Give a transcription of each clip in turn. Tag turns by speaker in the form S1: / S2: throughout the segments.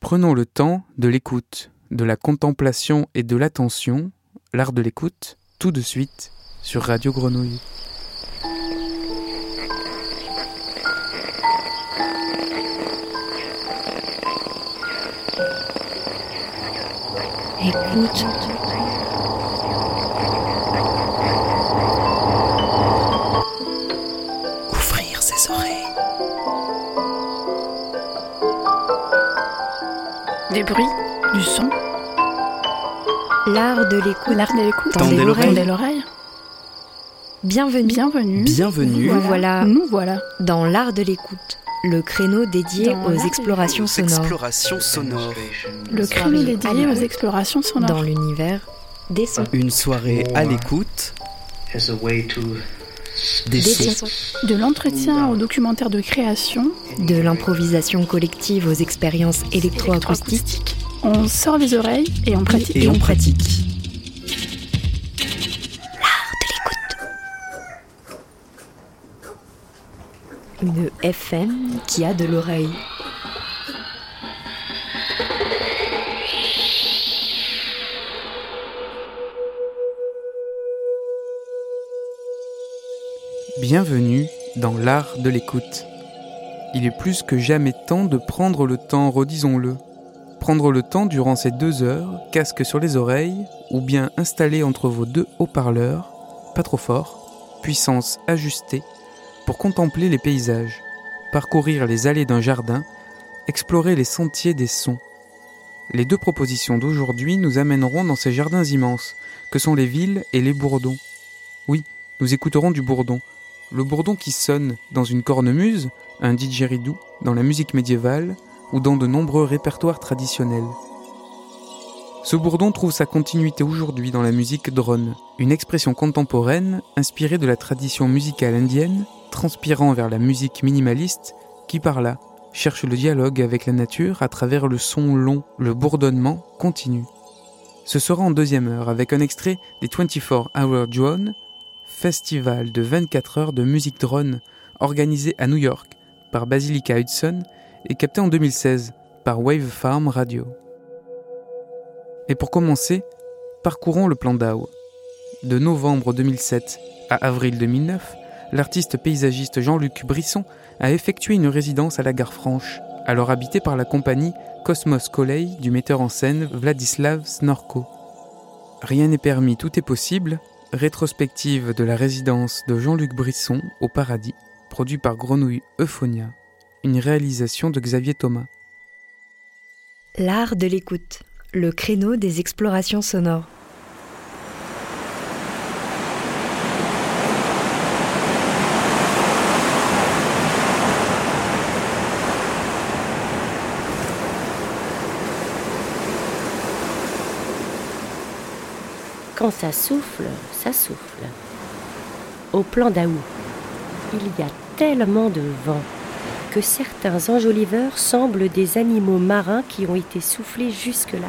S1: Prenons le temps de l'écoute, de la contemplation et de l'attention, l'art de l'écoute, tout de suite sur Radio Grenouille.
S2: Écoute.
S3: Des bruits, du son,
S2: L'art de l'écoute.
S3: l'art de l'écoute.
S4: Tendez l'oreille.
S3: Tendez l'oreille.
S2: Bienvenue.
S3: Bienvenue.
S4: Bienvenue.
S2: Nous voilà
S3: Nous voilà.
S2: dans l'art de l'écoute, le créneau dédié
S3: Dans
S2: aux explorations sonores
S4: explorations sonores.
S3: Le créneau dédié aux explorations sonores.
S2: dans l'univers des sons.
S4: Une soirée à l'écoute
S5: as a way to
S4: des
S2: Des
S4: sons.
S2: sons.
S3: De l'entretien au documentaire de création.
S2: De l'improvisation collective aux expériences électroacoustiques.
S3: On sort les oreilles et on pratique.
S4: Et on pratique.
S2: Une FM qui a de l'oreille.
S1: Bienvenue dans l'art de l'écoute. Il est plus que jamais temps de prendre le temps, redisons-le. Prendre le temps durant ces deux heures, casque sur les oreilles, ou bien installé entre vos deux haut-parleurs, pas trop fort, puissance ajustée, pour contempler les paysages, parcourir les allées d'un jardin, explorer les sentiers des sons. Les deux propositions d'aujourd'hui nous amèneront dans ces jardins immenses, que sont les villes et les bourdons. Oui, nous écouterons du bourdon, le bourdon qui sonne dans une cornemuse, un didgeridoo, dans la musique médiévale ou dans de nombreux répertoires traditionnels. Ce bourdon trouve sa continuité aujourd'hui dans la musique drone, une expression contemporaine inspirée de la tradition musicale indienne, transpirant vers la musique minimaliste qui par là cherche le dialogue avec la nature à travers le son long, le bourdonnement continu. Ce sera en deuxième heure avec un extrait des 24 Hour Drone, festival de 24 heures de musique drone organisé à New York par Basilica Hudson et capté en 2016 par Wave Farm Radio. Et pour commencer, parcourons le plan DAO. De novembre 2007 à avril 2009, l'artiste paysagiste Jean-Luc Brisson a effectué une résidence à la gare franche, alors habitée par la compagnie Cosmos Kolei du metteur en scène Vladislav Snorko. Rien n'est permis, tout est possible, rétrospective de la résidence de Jean-Luc Brisson au Paradis, produit par Grenouille Euphonia, une réalisation de Xavier Thomas.
S2: L'art de l'écoute, le créneau des explorations sonores.
S6: Quand ça souffle, ça souffle. Au plan d'Aou, il y a tellement de vent que certains enjoliveurs semblent des animaux marins qui ont été soufflés jusque-là.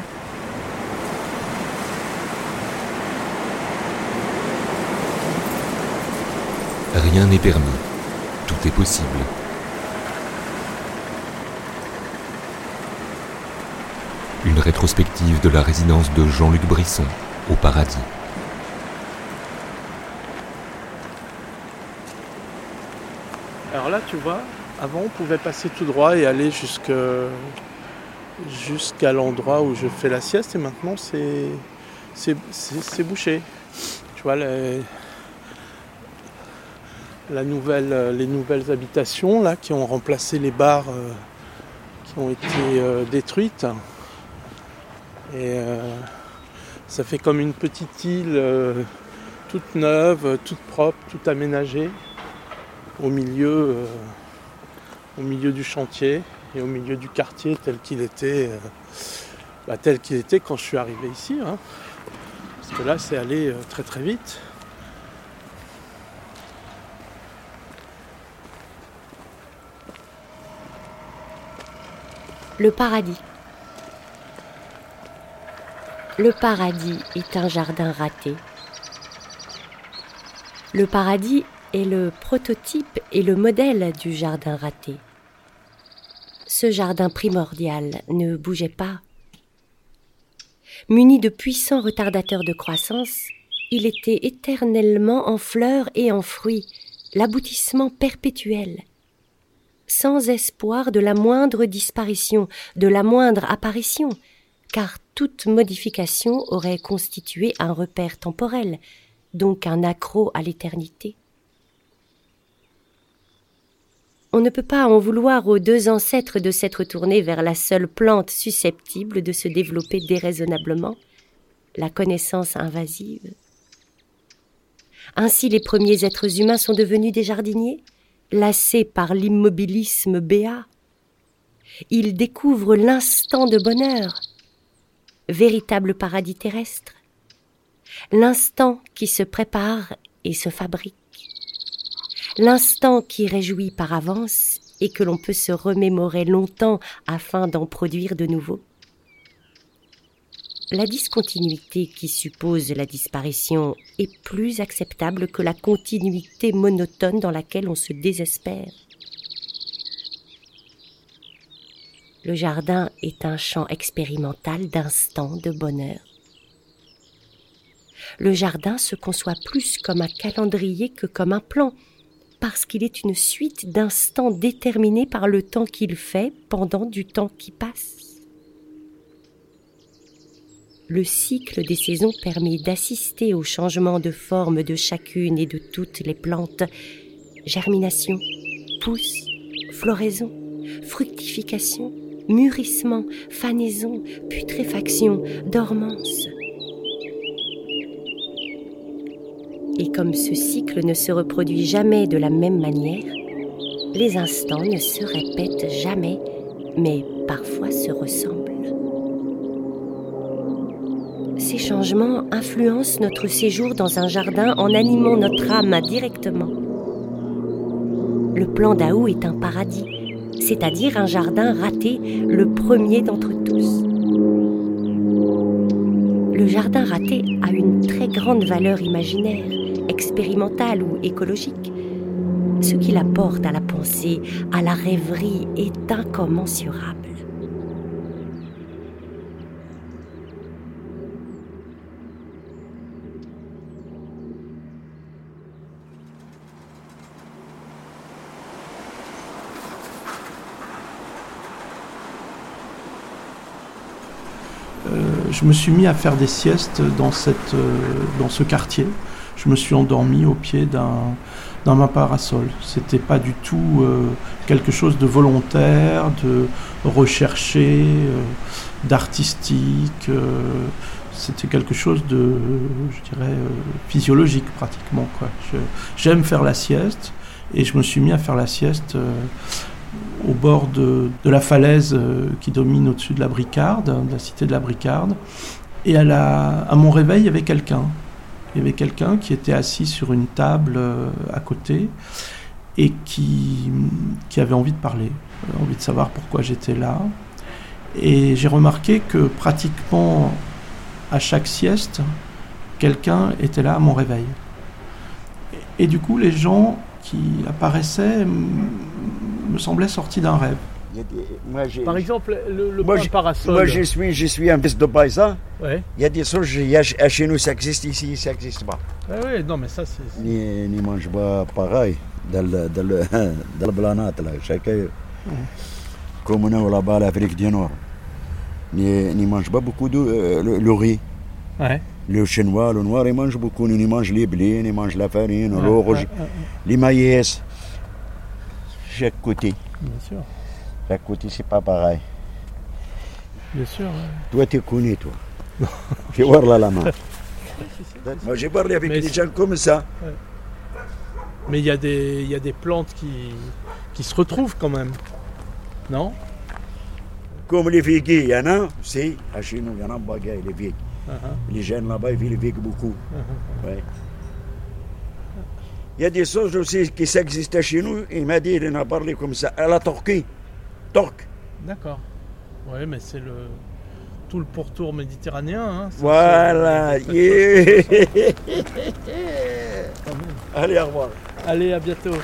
S7: Rien n'est permis. Tout est possible. Une rétrospective de la résidence de Jean-Luc Brisson au paradis.
S8: Alors là, tu vois, avant, on pouvait passer tout droit et aller jusqu'à l'endroit où je fais la sieste et maintenant c'est bouché. Tu vois les, la nouvelle, les nouvelles habitations là qui ont remplacé les bars euh, qui ont été euh, détruites. Et euh, ça fait comme une petite île toute neuve, toute propre, toute aménagée au milieu, euh, au milieu du chantier et au milieu du quartier tel qu'il était, euh, bah, tel qu'il était quand je suis arrivé ici. hein. Parce que là, c'est allé euh, très très vite.
S6: Le paradis. Le paradis est un jardin raté. Le paradis est le prototype et le modèle du jardin raté. ce jardin primordial ne bougeait pas. Muni de puissants retardateurs de croissance, il était éternellement en fleurs et en fruits, l'aboutissement perpétuel, sans espoir de la moindre disparition, de la moindre apparition, car toute modification aurait constitué un repère temporel, donc un accroc à l'éternité. On ne peut pas en vouloir aux deux ancêtres de s'être tournés vers la seule plante susceptible de se développer déraisonnablement, la connaissance invasive. Ainsi les premiers êtres humains sont devenus des jardiniers, lassés par l'immobilisme béat. Ils découvrent l'instant de bonheur, véritable paradis terrestre, l'instant qui se prépare et se fabrique l'instant qui réjouit par avance et que l'on peut se remémorer longtemps afin d'en produire de nouveau. La discontinuité qui suppose la disparition est plus acceptable que la continuité monotone dans laquelle on se désespère. Le jardin est un champ expérimental d'instants de bonheur. Le jardin se conçoit plus comme un calendrier que comme un plan, parce qu'il est une suite d'instants déterminés par le temps qu'il fait pendant du temps qui passe. Le cycle des saisons permet d'assister au changement de forme de chacune et de toutes les plantes. Germination, pousse, floraison, fructification, mûrissement, fanaison, putréfaction, dormance. Et comme ce cycle ne se reproduit jamais de la même manière, les instants ne se répètent jamais, mais parfois se ressemblent. Ces changements influencent notre séjour dans un jardin en animant notre âme directement. Le plan d'Aou est un paradis, c'est-à-dire un jardin raté, le premier d'entre tous. Le jardin raté a une très grande valeur imaginaire expérimentale ou écologique. Ce qu'il apporte à la pensée, à la rêverie est incommensurable.
S8: Euh, je me suis mis à faire des siestes dans, cette, euh, dans ce quartier je me suis endormi au pied d'un dans ma parasol. C'était pas du tout euh, quelque chose de volontaire, de recherché, euh, d'artistique. Euh, c'était quelque chose de, je dirais, physiologique pratiquement. J'aime faire la sieste et je me suis mis à faire la sieste au bord de, de la falaise qui domine au-dessus de la Bricarde, de la cité de la Bricarde. Et à, la, à mon réveil, il y avait quelqu'un il y avait quelqu'un qui était assis sur une table euh, à côté et qui, avait envie de parler, euh, envie de savoir pourquoi j'étais là. Et j'ai remarqué que pratiquement à chaque sieste, quelqu'un était là à mon réveil. Et, du coup, les gens qui apparaissaient me semblaient sortis d'un rêve.
S9: Moi, j'ai-
S10: Par exemple, le, le
S9: moi,
S10: parasol.
S9: moi, je suis, je suis un fils de paysan.
S10: Ouais.
S9: Il y a des choses, y a- chez nous, ça existe ici, ça n'existe pas.
S10: Ah ouais, non, mais ça, c'est.
S9: Ni, ni mange pas pareil dans le, dans le, dans le planète, là. Chacun, comme nous là-bas, l'Afrique du Nord. Ni, ni mange pas beaucoup de euh, le, le riz.
S10: Ouais.
S9: Le chinois, le noir, ils mangent beaucoup. Ils mangent les blés, ils mangent la farine,
S10: ouais, ouais,
S9: les maïs. Chaque côté.
S10: Bien sûr.
S9: Chaque côté, c'est pas pareil.
S10: Bien sûr. ouais.
S9: Toi, tu connais, toi. Fais voir là la main. Moi, j'ai parlé avec
S10: Mais
S9: des
S10: c'est-
S9: gens comme ça.
S10: Mais il y, a des- il y a des plantes qui, qui se retrouvent quand même. Non?
S9: Comme les figuiers, il y en a, c'est, à chez nous, il y en a bagaille, les figues.
S10: Uh-huh.
S9: Les jeunes là-bas, ils vivent les figues beaucoup.
S10: Uh-huh.
S9: Ouais. Il y a des choses aussi qui existent chez nous. Il m'a dit, il en a parlé comme ça. À la Turquie.
S10: D'accord. Oui, mais c'est le tout le pourtour méditerranéen. Hein.
S9: Voilà. Yeah. Allez, au revoir.
S10: Allez, à bientôt.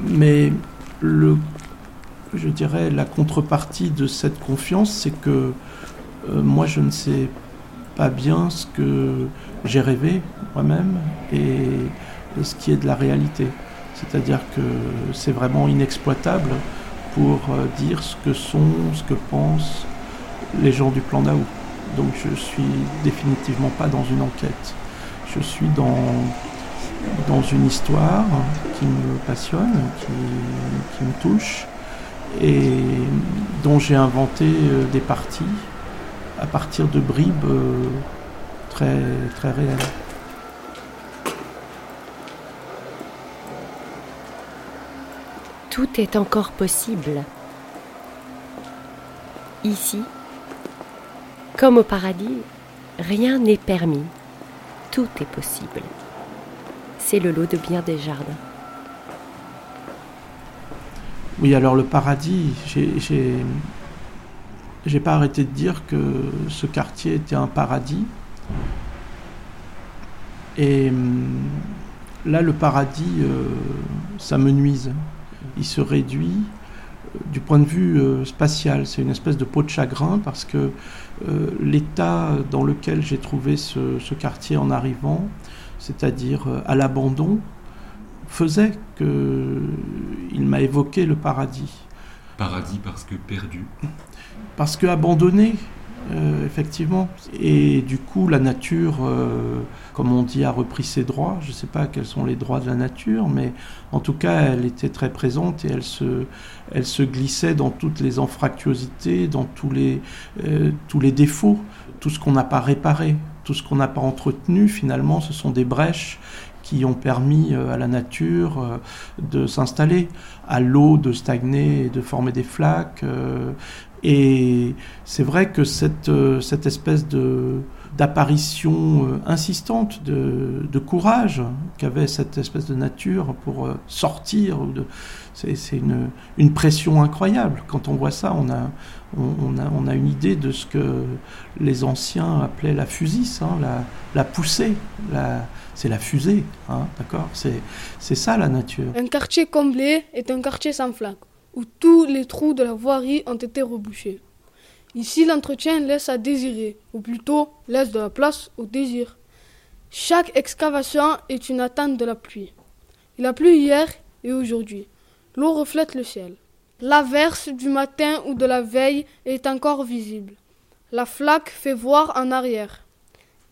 S8: Mais le, je dirais, la contrepartie de cette confiance, c'est que euh, moi, je ne sais pas bien ce que j'ai rêvé moi-même et ce qui est de la réalité. C'est-à-dire que c'est vraiment inexploitable pour euh, dire ce que sont, ce que pensent les gens du plan d'Aou. Donc je suis définitivement pas dans une enquête. Je suis dans, dans une histoire qui me passionne, qui, qui me touche et dont j'ai inventé euh, des parties à partir de bribes euh, très, très réelles.
S6: Tout est encore possible. Ici, comme au paradis, rien n'est permis. Tout est possible. C'est le lot de bien des jardins.
S8: Oui, alors le paradis, j'ai j'ai pas arrêté de dire que ce quartier était un paradis. Et hum, là, le paradis, euh, ça me nuise. Il se réduit euh, du point de vue euh, spatial. C'est une espèce de peau de chagrin parce que l'état dans lequel j'ai trouvé ce, quartier en arrivant, c'est-à-dire à l'abandon, faisait que il m'a évoqué le paradis.
S7: Paradis parce que perdu
S8: parce que abandonné, euh, effectivement. Et du coup, la nature, euh, comme on dit, a repris ses droits. Je ne sais pas quels sont les droits de la nature, mais en tout cas, elle était très présente et elle se, elle se glissait dans toutes les anfractuosités, dans tous les, euh, tous les défauts, tout ce qu'on n'a pas réparé, tout ce qu'on n'a pas entretenu. Finalement, ce sont des brèches qui ont permis à la nature de s'installer, à l'eau de stagner et de former des flaques, et c'est vrai que cette, euh, cette espèce de d'apparition euh, insistante, de, de courage qu'avait cette espèce de nature pour euh, sortir, c'est une, une, pression incroyable. Quand on voit ça, on a, on, a, on a une idée de ce que les anciens appelaient la fusis, hein, la, la poussée, la, c'est la fusée, hein, d'accord? C'est ça la nature.
S11: Un quartier comblé est un quartier sans flaque où tous les trous de la voirie ont été rebouchés. Ici, l'entretien laisse à désirer, ou plutôt laisse de la place au désir. Chaque excavation est une attente de la pluie. Il a plu hier et aujourd'hui. L'eau reflète le ciel. L'averse du matin ou de la veille est encore visible. La flaque fait voir en arrière.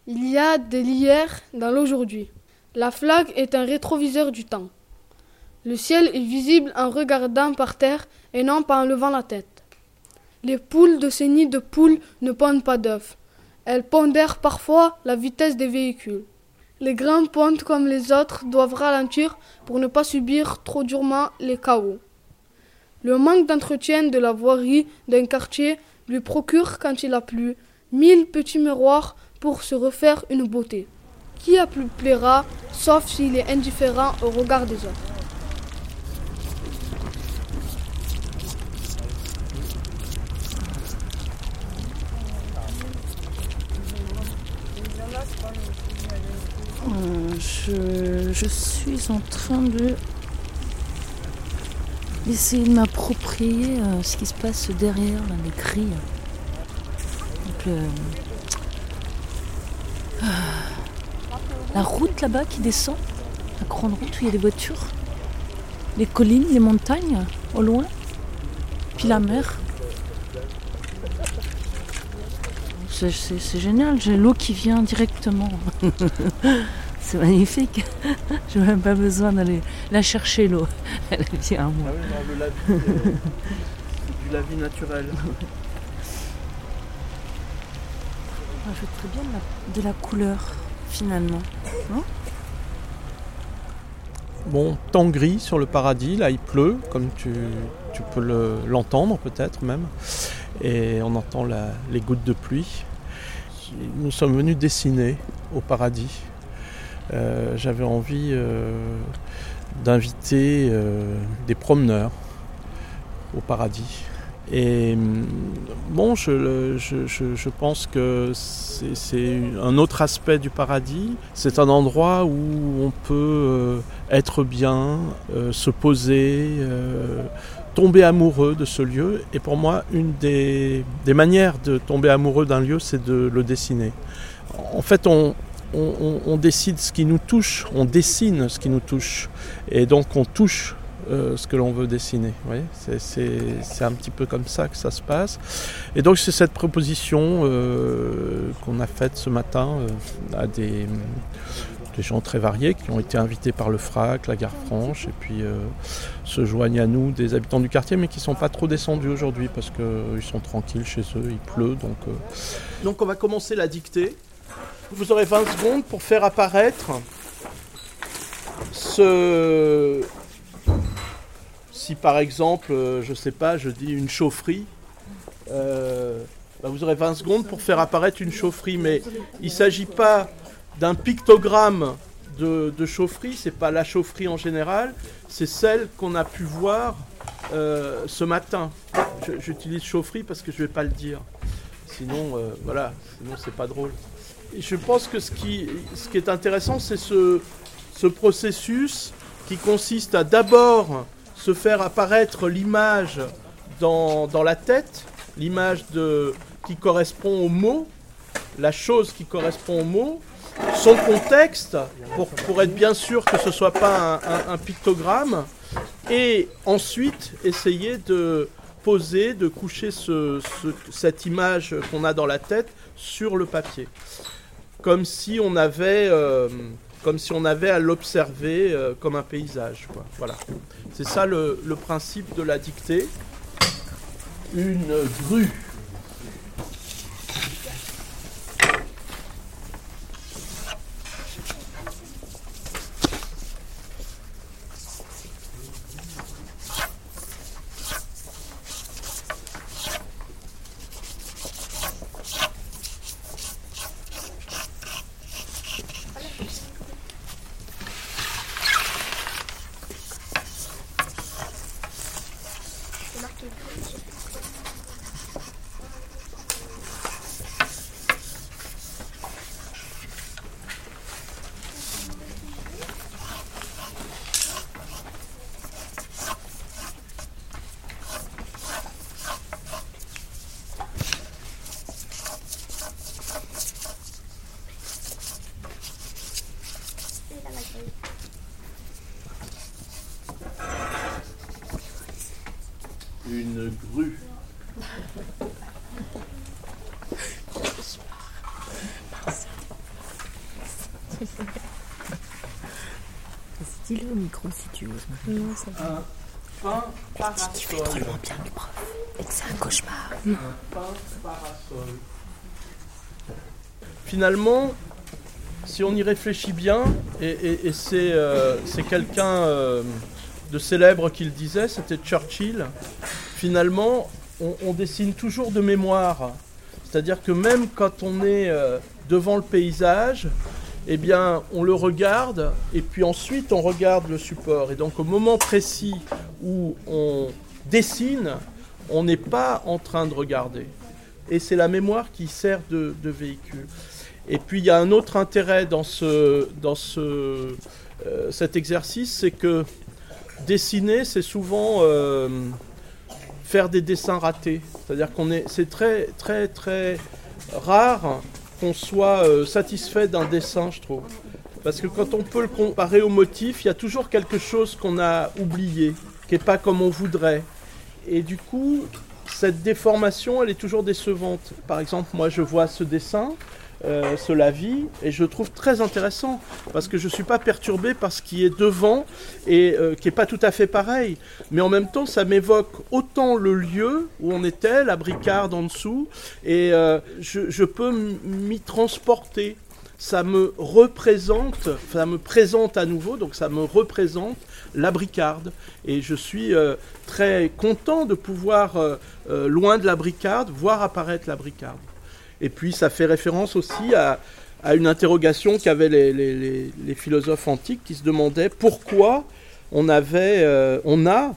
S11: Il y a de l'hier dans l'aujourd'hui. La flaque est un rétroviseur du temps. Le ciel est visible en regardant par terre et non pas en levant la tête. Les poules de ces nids de poules ne pondent pas d'œufs. Elles pondèrent parfois la vitesse des véhicules. Les grands pontes comme les autres doivent ralentir pour ne pas subir trop durement les chaos. Le manque d'entretien de la voirie d'un quartier lui procure, quand il a plu, mille petits miroirs pour se refaire une beauté. Qui a plus plaira, sauf s'il est indifférent au regard des autres.
S12: Je, je, suis en train de d'essayer de m'approprier euh, ce qui se passe derrière les. Donc, euh, ah, la route là-bas qui descend, la grande route où il y a des voitures, les collines, les montagnes au loin, puis la mer. C'est génial, j'ai l'eau qui vient directement. C'est magnifique. Je n'ai même pas besoin d'aller la chercher l'eau. Elle vient à moi.
S13: Ah oui, non, le lavis, euh, c'est du lavis naturel.
S12: Ah, je très bien de la, couleur finalement. Non?
S13: Bon, temps gris sur le paradis, là il pleut, comme tu, tu peux l'entendre peut-être même. Et on entend la, les gouttes de pluie. Nous sommes venus dessiner au paradis. Euh, j'avais envie euh, d'inviter euh, des promeneurs au paradis.
S8: Et hum, bon, je, pense que c'est un autre aspect du paradis. C'est un endroit où on peut être bien, se poser, tomber amoureux de ce lieu. Et pour moi, une des, des manières de tomber amoureux d'un lieu, c'est de le dessiner. En fait, on, on, décide ce qui nous touche, on dessine ce qui nous touche. Et donc on touche euh, ce que l'on veut dessiner. C'est un petit peu comme ça que ça se passe. Et donc c'est cette proposition euh, qu'on a faite ce matin euh, à des, des, gens très variés qui ont été invités par le FRAC, la Gare Franche, et puis euh, se joignent à nous des habitants du quartier, mais qui ne sont pas trop descendus aujourd'hui parce qu'ils sont tranquilles chez eux, il pleut. Donc, euh. donc on va commencer la dictée. Vous aurez 20 secondes pour faire apparaître ce, si par exemple, euh, je sais pas, je dis une chaufferie, euh, bah vous aurez 20 secondes pour faire apparaître une chaufferie, mais il ne s'agit pas d'un pictogramme de, de chaufferie, c'est pas la chaufferie en général, c'est celle qu'on a pu voir euh, ce matin. J'utilise chaufferie parce que je vais pas le dire. Sinon, euh, voilà, sinon c'est pas drôle. Je pense que ce qui, ce qui est intéressant, c'est ce, ce processus qui consiste à d'abord se faire apparaître l'image dans, dans, la tête, l'image qui correspond au mot, la chose qui correspond au mot, son contexte, pour, pour être bien sûr que ce ne soit pas un, pictogramme, et ensuite essayer de poser, de coucher ce, ce, cette image qu'on a dans la tête sur le papier. Comme si on avait... Euh, comme si on avait à l'observer euh, comme un paysage. Quoi. Voilà. C'est ça le, le, principe de la dictée. Une grue. une grue.
S2: Dis-le au micro si tu oses.
S8: Un pain parasol.
S2: Dis qu'il fait drôlement bien le prof et que c'est un cauchemar.
S8: Un pain parasol. Finalement, si on y réfléchit bien, et, et, et c'est euh, quelqu'un euh, de célèbre qui le disait, c'était Churchill, finalement, on, on, dessine toujours de mémoire. C'est-à-dire que même quand on est euh, devant le paysage, eh bien, on le regarde et puis ensuite on regarde le support. Et donc au moment précis où on dessine, on n'est pas en train de regarder. Et c'est la mémoire qui sert de, véhicule. Et puis il y a un autre intérêt dans, ce, dans ce, euh, cet exercice, c'est que dessiner, c'est souvent euh, faire des dessins ratés. C'est-à-dire qu'on est, c'est très, très, très rare qu'on soit euh, satisfait d'un dessin, je trouve. Parce que quand on peut le comparer au motif, il y a toujours quelque chose qu'on a oublié, qui n'est pas comme on voudrait. Et du coup, cette déformation, elle est toujours décevante. Par exemple, moi, je vois ce dessin, euh, cela vit et je trouve très intéressant parce que je ne suis pas perturbé par ce qui est devant et euh, qui n'est pas tout à fait pareil mais en même temps ça m'évoque autant le lieu où on était la bricarde en dessous et euh, je, peux m'y transporter ça me représente, ça me présente à nouveau, donc ça me représente la bricarde. Et je suis très content de pouvoir, loin de la bricarde, voir apparaître la bricarde. Et puis ça fait référence aussi à, à une interrogation qu'avaient les, les, les, philosophes antiques qui se demandaient pourquoi on, avait, on a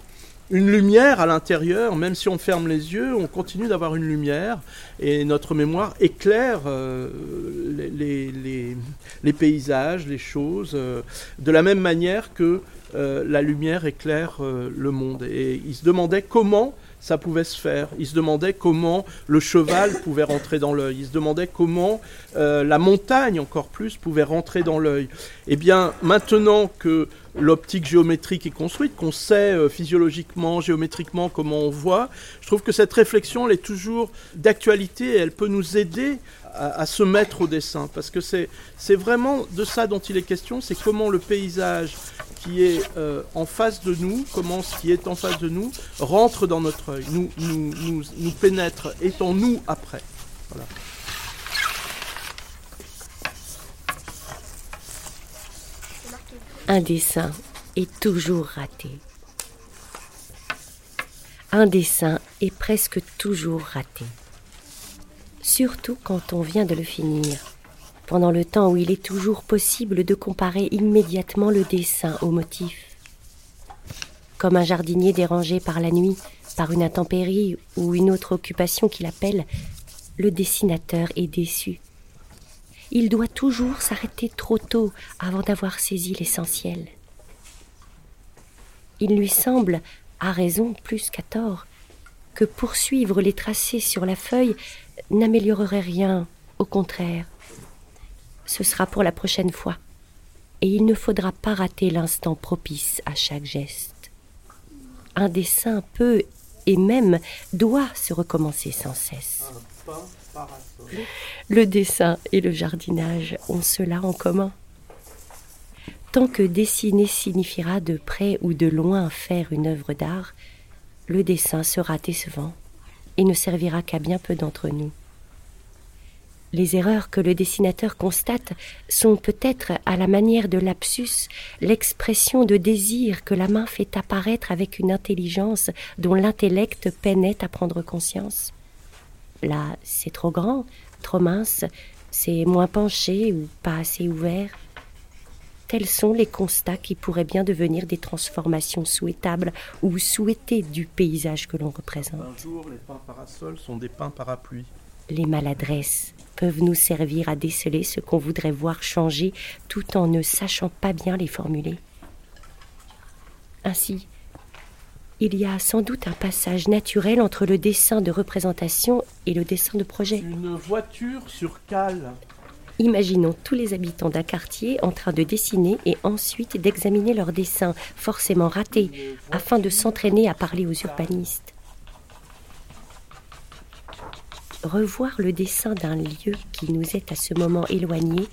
S8: une lumière à l'intérieur, même si on ferme les yeux, on continue d'avoir une lumière et notre mémoire éclaire euh, les, les, les, paysages, les choses, euh, de la même manière que euh, la lumière éclaire le monde. Et il se demandait comment ça pouvait se faire. Il se demandait comment le cheval pouvait rentrer dans l'œil. Il se demandait comment la montagne, encore plus, pouvait rentrer dans l'œil. Eh bien, maintenant que l'optique géométrique est construite, qu'on sait euh, physiologiquement, géométriquement comment on voit. Je trouve que cette réflexion, elle est toujours d'actualité et elle peut nous aider à, se mettre au dessin. Parce que c'est vraiment de ça dont il est question, c'est comment le paysage qui est euh, en face de nous, comment ce qui est en face de nous rentre dans notre œil, nous, nous, nous, pénètre, étant nous après.
S6: Un dessin est toujours raté. Un dessin est presque toujours raté. Surtout quand on vient de le finir, pendant le temps où il est toujours possible de comparer immédiatement le dessin au motif. Comme un jardinier dérangé par la nuit, par une intempérie ou une autre occupation qui l'appelle, le dessinateur est déçu il doit toujours s'arrêter trop tôt avant d'avoir saisi l'essentiel. Il lui semble, à raison plus qu'à tort, que poursuivre les tracés sur la feuille n'améliorerait rien, au contraire. Ce sera pour la prochaine fois, et il ne faudra pas rater l'instant propice à chaque geste. Un dessin peut, et même doit se recommencer sans cesse. Le dessin et le jardinage ont cela en commun. Tant que dessiner signifiera de près ou de loin faire une œuvre d'art, le dessin sera décevant et ne servira qu'à bien peu d'entre nous. Les erreurs que le dessinateur constate sont peut-être, à la manière de lapsus, l'expression de désir que la main fait apparaître avec une intelligence dont l'intellect peinait à prendre conscience. Là, c'est trop grand, trop mince, c'est moins penché ou pas assez ouvert. Tels sont les constats qui pourraient bien devenir des transformations souhaitables ou souhaitées du paysage que l'on représente.
S8: Un jour, les parasols sont des parapluies.
S6: Les maladresses peuvent nous servir à déceler ce qu'on voudrait voir changer tout en ne sachant pas bien les formuler. Ainsi, il y a sans doute un passage naturel entre le dessin de représentation et le dessin de projet.
S8: Une voiture sur cale.
S6: Imaginons tous les habitants d'un quartier en train de dessiner et ensuite d'examiner leurs dessins, forcément ratés, afin de s'entraîner à parler aux urbanistes. Revoir le dessin d'un lieu qui nous est à ce moment éloigné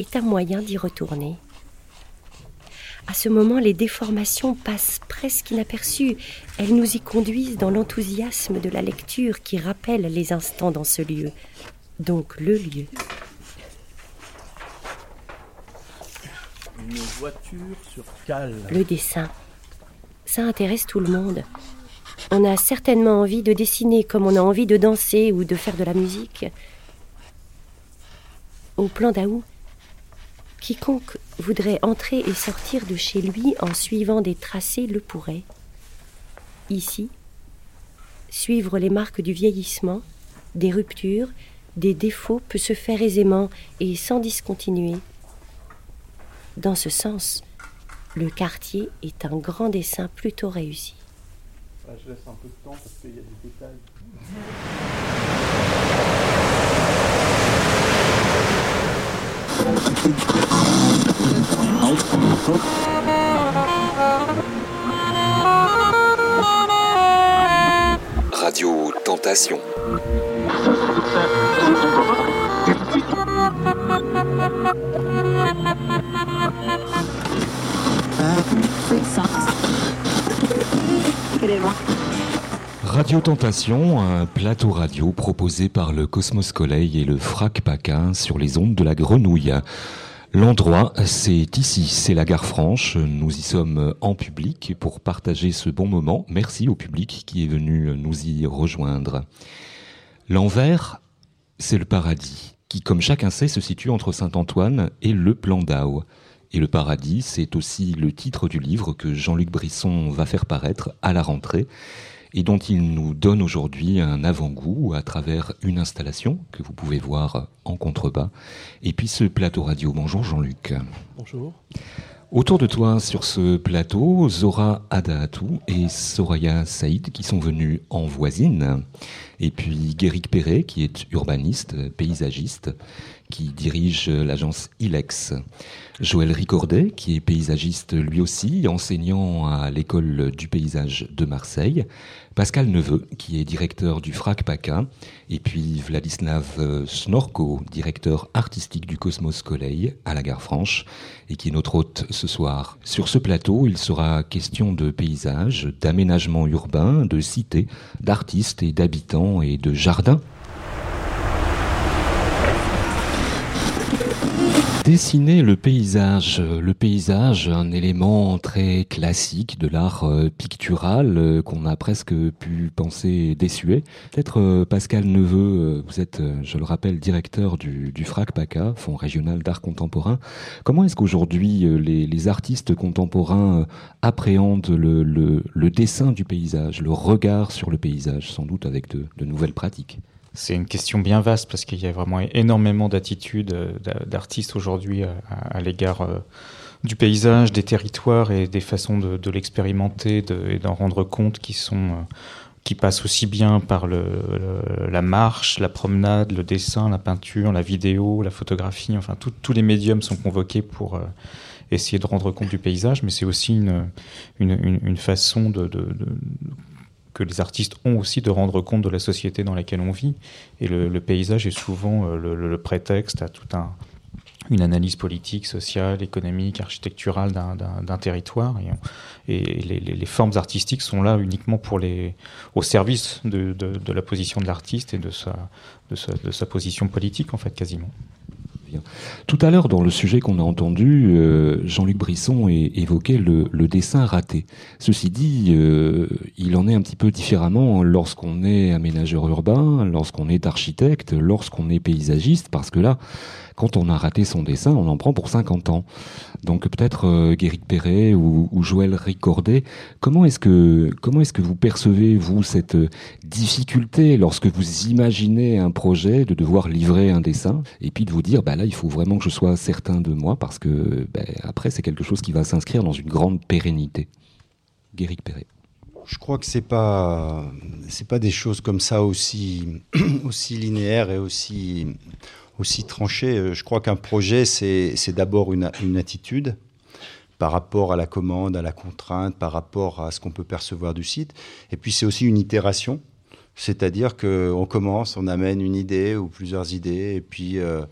S6: est un moyen d'y retourner. À ce moment, les déformations passent presque inaperçues. Elles nous y conduisent dans l'enthousiasme de la lecture qui rappelle les instants dans ce lieu. Donc le lieu.
S8: Une voiture sur cale.
S6: Le dessin. Ça intéresse tout le monde. On a certainement envie de dessiner comme on a envie de danser ou de faire de la musique. Au plan d'Aou, Quiconque voudrait entrer et sortir de chez lui en suivant des tracés le pourrait. Ici, suivre les marques du vieillissement, des ruptures, des défauts peut se faire aisément et sans discontinuer. Dans ce sens, le quartier est un grand dessin plutôt réussi.
S8: Ah, je laisse un peu de temps parce qu'il y a des détails.
S7: Radio Tentation. Radio Tentation, un plateau radio proposé par le Cosmos Collège et le Frac Paquin sur les ondes de la Grenouille. L'endroit, c'est ici, c'est la gare franche. Nous y sommes en public pour partager ce bon moment. Merci au public qui est venu nous y rejoindre. L'envers, c'est le paradis, qui, comme chacun sait, se situe entre Saint-Antoine et le Plan d'Ao. Et le paradis, c'est aussi le titre du livre que Jean-Luc Brisson va faire paraître à la rentrée et dont il nous donne aujourd'hui un avant-goût à travers une installation que vous pouvez voir en contrebas. Et puis ce plateau radio. Bonjour Jean-Luc.
S8: Bonjour.
S7: Autour de toi, sur ce plateau, Zora Adaatou et Soraya Saïd qui sont venus en voisine. Et puis Guéric Perret qui est urbaniste, paysagiste, qui dirige l'agence ILEX. Joël Ricordet, qui est paysagiste lui aussi, enseignant à l'école du paysage de Marseille. Pascal Neveu, qui est directeur du FRAC PACA. Et puis Vladislav Snorko, directeur artistique du Cosmos Collège à la Gare Franche, et qui est notre hôte ce soir. Sur ce plateau, il sera question de paysage, d'aménagement urbain, de cités, d'artistes et d'habitants et de jardins. Dessiner le paysage, le paysage, un élément très classique de l'art euh, pictural euh, qu'on a presque pu penser désuet. Peut-être euh, Pascal Neveu, vous êtes, je le rappelle, directeur du, FRAC PACA, Fonds régional d'art contemporain. Comment est-ce qu'aujourd'hui les, artistes contemporains appréhendent le, dessin du paysage, le regard sur le paysage, sans doute avec de nouvelles pratiques?
S14: C'est une question bien vaste parce qu'il y a vraiment énormément d'attitudes d'artistes aujourd'hui à, l'égard du paysage, des territoires et des façons de, l'expérimenter et d'en rendre compte qui sont qui passent aussi bien par la marche, la promenade, le dessin, la peinture, la vidéo, la photographie. Enfin, tous les médiums sont convoqués pour essayer de rendre compte du paysage, mais c'est aussi une, une, façon de, que les artistes ont aussi de rendre compte de la société dans laquelle on vit. Et le, paysage est souvent euh, le, prétexte à toute un, une analyse politique, sociale, économique, architecturale d'un territoire. Et, les, formes artistiques sont là uniquement pour les, au service de, la position de l'artiste et de sa, de sa position politique, en fait, quasiment.
S7: Tout à l'heure, dans le sujet qu'on a entendu, euh, Jean-Luc Brisson évoquait le, dessin raté. Ceci dit, euh, il en est un petit peu différemment lorsqu'on est aménageur urbain, lorsqu'on est architecte, lorsqu'on est paysagiste, parce que là, quand on a raté son dessin, on en prend pour 50 ans. Donc peut-être euh, Guéric Perret ou, Joël Ricordet, comment est-ce que comment est-ce que vous percevez vous cette euh, difficulté lorsque vous imaginez un projet de devoir livrer un dessin et puis de vous dire bah là il faut vraiment que je sois certain de moi parce que bah, après c'est quelque chose qui va s'inscrire dans une grande pérennité. Guéric Perret.
S15: Je crois que c'est pas c'est pas des choses comme ça aussi aussi linéaires et aussi aussi tranché. Euh, je crois qu'un projet, c'est d'abord une, attitude par rapport à la commande, à la contrainte, par rapport à ce qu'on peut percevoir du site. Et puis c'est aussi une itération, c'est-à-dire qu'on commence, on amène une idée ou plusieurs idées, et puis euh,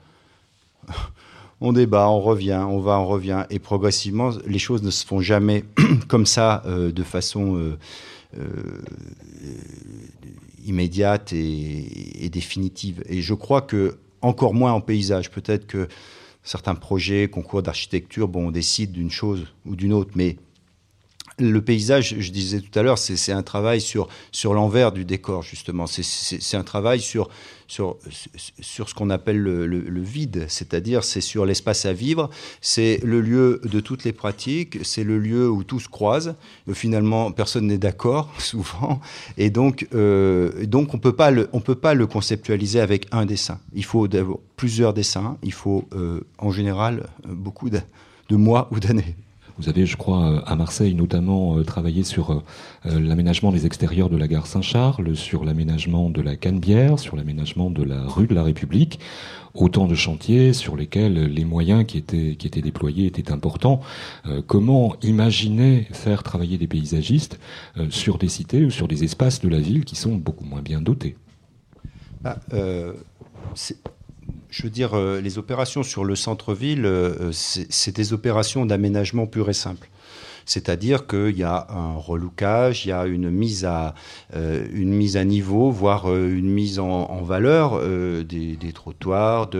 S15: on débat, on revient, on va, on revient. Et progressivement, les choses ne se font jamais comme ça, euh, de façon immédiate et, et, définitive. Et je crois que encore moins en paysage. Peut-être que certains projets, concours d'architecture, bon, on décide d'une chose ou d'une autre, mais le paysage, je disais tout à l'heure, c'est un travail sur, sur l'envers du décor, justement. C'est un travail sur, sur, sur ce qu'on appelle le, vide, c'est-à-dire c'est sur l'espace à vivre, c'est le lieu de toutes les pratiques, c'est le lieu où tout se croise. Finalement, personne n'est d'accord, souvent. Et donc, euh, donc on ne peut pas le conceptualiser avec un dessin. Il faut plusieurs dessins, il faut euh, en général beaucoup de mois ou d'années.
S7: Vous avez, je crois, euh, à Marseille notamment euh, travaillé sur euh, l'aménagement des extérieurs de la gare Saint-Charles, sur l'aménagement de la Canebière, sur l'aménagement de la rue de la République. Autant de chantiers sur lesquels les moyens qui étaient, qui étaient déployés étaient importants. comment imaginer faire travailler des paysagistes sur des cités ou sur des espaces de la ville qui sont beaucoup moins bien dotés?
S15: Bah, je veux dire, euh, les opérations sur le centre-ville, euh, c'est des opérations d'aménagement pur et simple. C'est-à-dire qu'il y a un relookage, il y a une mise à, euh, une mise à niveau, voire euh, une mise en, valeur des, trottoirs,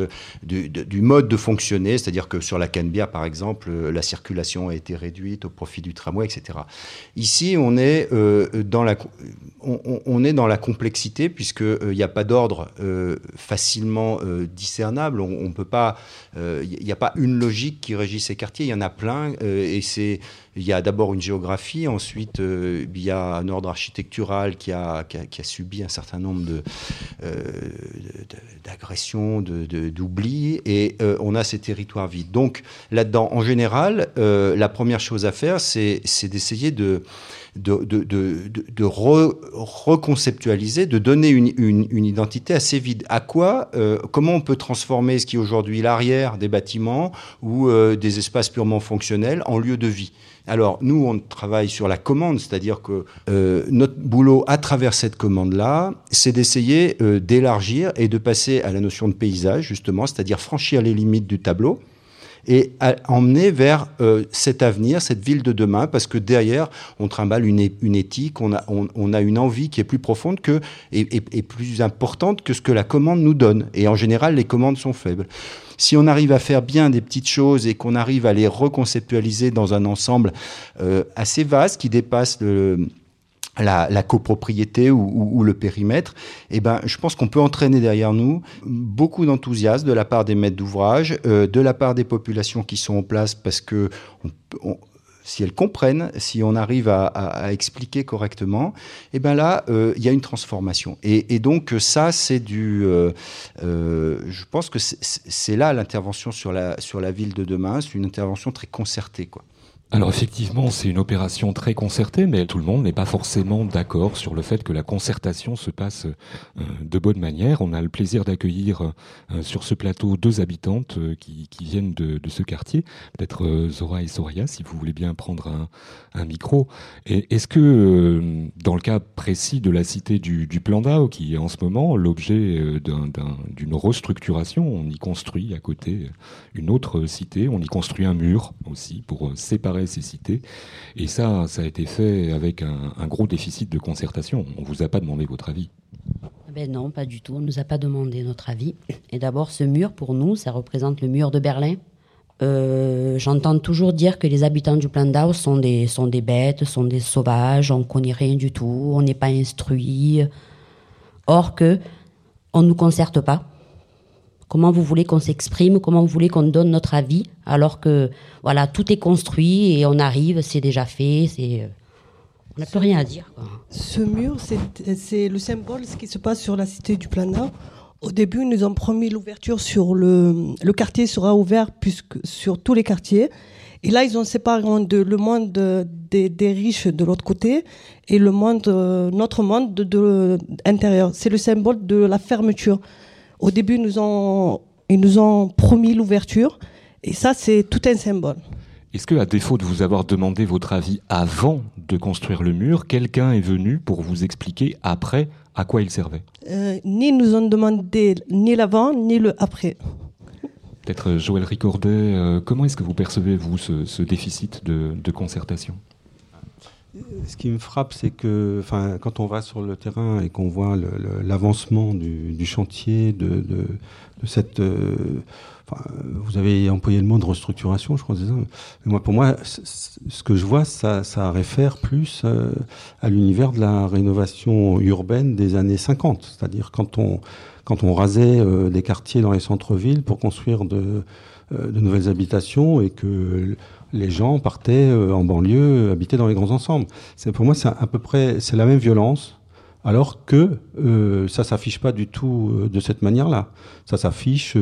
S15: du mode de fonctionner. C'est-à-dire que sur la Canebière, par exemple, la circulation a été réduite au profit du tramway, etc. Ici, on est, dans, la, on, est dans la complexité, puisqu'il n'y a pas d'ordre facilement discernable. On ne peut pas il euh, n'y a pas une logique qui régit ces quartiers, il y en a plein. Euh, et c'est, il y a d'abord une géographie, ensuite euh, il y a un ordre architectural qui a, qui a, subi un certain nombre de, d'agressions, de, d'oublis, et on a ces territoires vides. Donc là-dedans, en général, la première chose à faire, c'est, d'essayer de reconceptualiser, de donner une, identité assez vide. À quoi, euh, comment on peut transformer ce qui est aujourd'hui l'arrière des bâtiments ou euh, des espaces purement fonctionnels en lieu de vie? Alors, nous, on travaille sur la commande, c'est-à-dire que euh, notre boulot à travers cette commande-là, c'est d'essayer d'élargir et de passer à la notion de paysage, justement, c'est-à-dire franchir les limites du tableau et emmener vers euh, cet avenir, cette ville de demain, parce que derrière, on trimballe une, une éthique, on a, on, a, une envie qui est plus profonde que, et, et, plus importante que ce que la commande nous donne. Et en général, les commandes sont faibles. Si on arrive à faire bien des petites choses et qu'on arrive à les reconceptualiser dans un ensemble euh, assez vaste qui dépasse le la, copropriété ou, le périmètre, eh ben, je pense qu'on peut entraîner derrière nous beaucoup d'enthousiasme de la part des maîtres d'ouvrage, euh, de la part des populations qui sont en place, parce que si elles comprennent, si on arrive à, expliquer correctement, eh ben là, euh, il y a une transformation. Et, donc ça, c'est du, euh, je pense que c'est là l'intervention sur la sur la ville de demain. C'est une intervention très concertée, quoi.
S7: Alors effectivement, c'est une opération très concertée, mais tout le monde n'est pas forcément d'accord sur le fait que la concertation se passe euh, de bonne manière. On a le plaisir d'accueillir euh, sur ce plateau deux habitantes euh, qui, viennent de, ce quartier, peut-être Zora et Soraya, si vous voulez bien prendre un, micro. Est-ce que dans le cas précis de la cité du, du Plan d'Ao, qui est en ce moment l'objet d'une restructuration, on y construit à côté une autre cité, on y construit un mur aussi pour séparer Et ça, ça a été fait avec un, gros déficit de concertation. On ne vous a pas demandé votre avis.
S16: Ben non, pas du tout. On ne nous a pas demandé notre avis. Et d'abord, ce mur, pour nous, ça représente le mur de Berlin. Euh, j'entends toujours dire que les habitants du Plan d'Au sont des, sont des bêtes, sont des sauvages, on connaît rien du tout, on n'est pas instruit. Or que on ne nous concerte pas. Comment vous voulez qu'on s'exprime Comment vous voulez qu'on donne notre avis alors que voilà tout est construit et on arrive, c'est déjà fait, c'est euh, on n'a plus rien à dire.
S17: Ce mur, c'est le symbole de ce qui se passe sur la cité du Plana. Au début, nous avons promis l'ouverture sur le le quartier sera ouvert puisque sur tous les quartiers. Et là, ils ont séparé de, le monde des, des riches de l'autre côté et le monde, notre monde de, de intérieur. C'est le symbole de la fermeture. Au début, ils nous ont, ils nous ont promis l'ouverture. Et ça, c'est tout un symbole.
S7: Est-ce que, à défaut de vous avoir demandé votre avis avant de construire le mur, quelqu'un est venu pour vous expliquer après à quoi il servait?
S17: Euh, Ni nous ont demandé ni l'avant ni le après.
S7: Peut-être euh, Joël Ricordet, euh, comment est-ce que vous percevez, vous, ce, déficit de concertation?
S18: Ce qui me frappe, c'est que quand on va sur le terrain et qu'on voit l'avancement du, chantier, de, cette. Euh, vous avez employé le mot de restructuration, je crois. Mais moi, pour moi, ce que je vois, ça, ça réfère plus euh, à l'univers de la rénovation urbaine des années 50. C'est-à-dire quand on, quand on rasait euh, des quartiers dans les centres-villes pour construire de, de nouvelles habitations et que les gens partaient euh, en banlieue, habitaient dans les grands ensembles. Pour moi, c'est à peu près, c'est la même violence, alors que euh, ça s'affiche pas du tout euh, de cette manière-là. Ça s'affiche,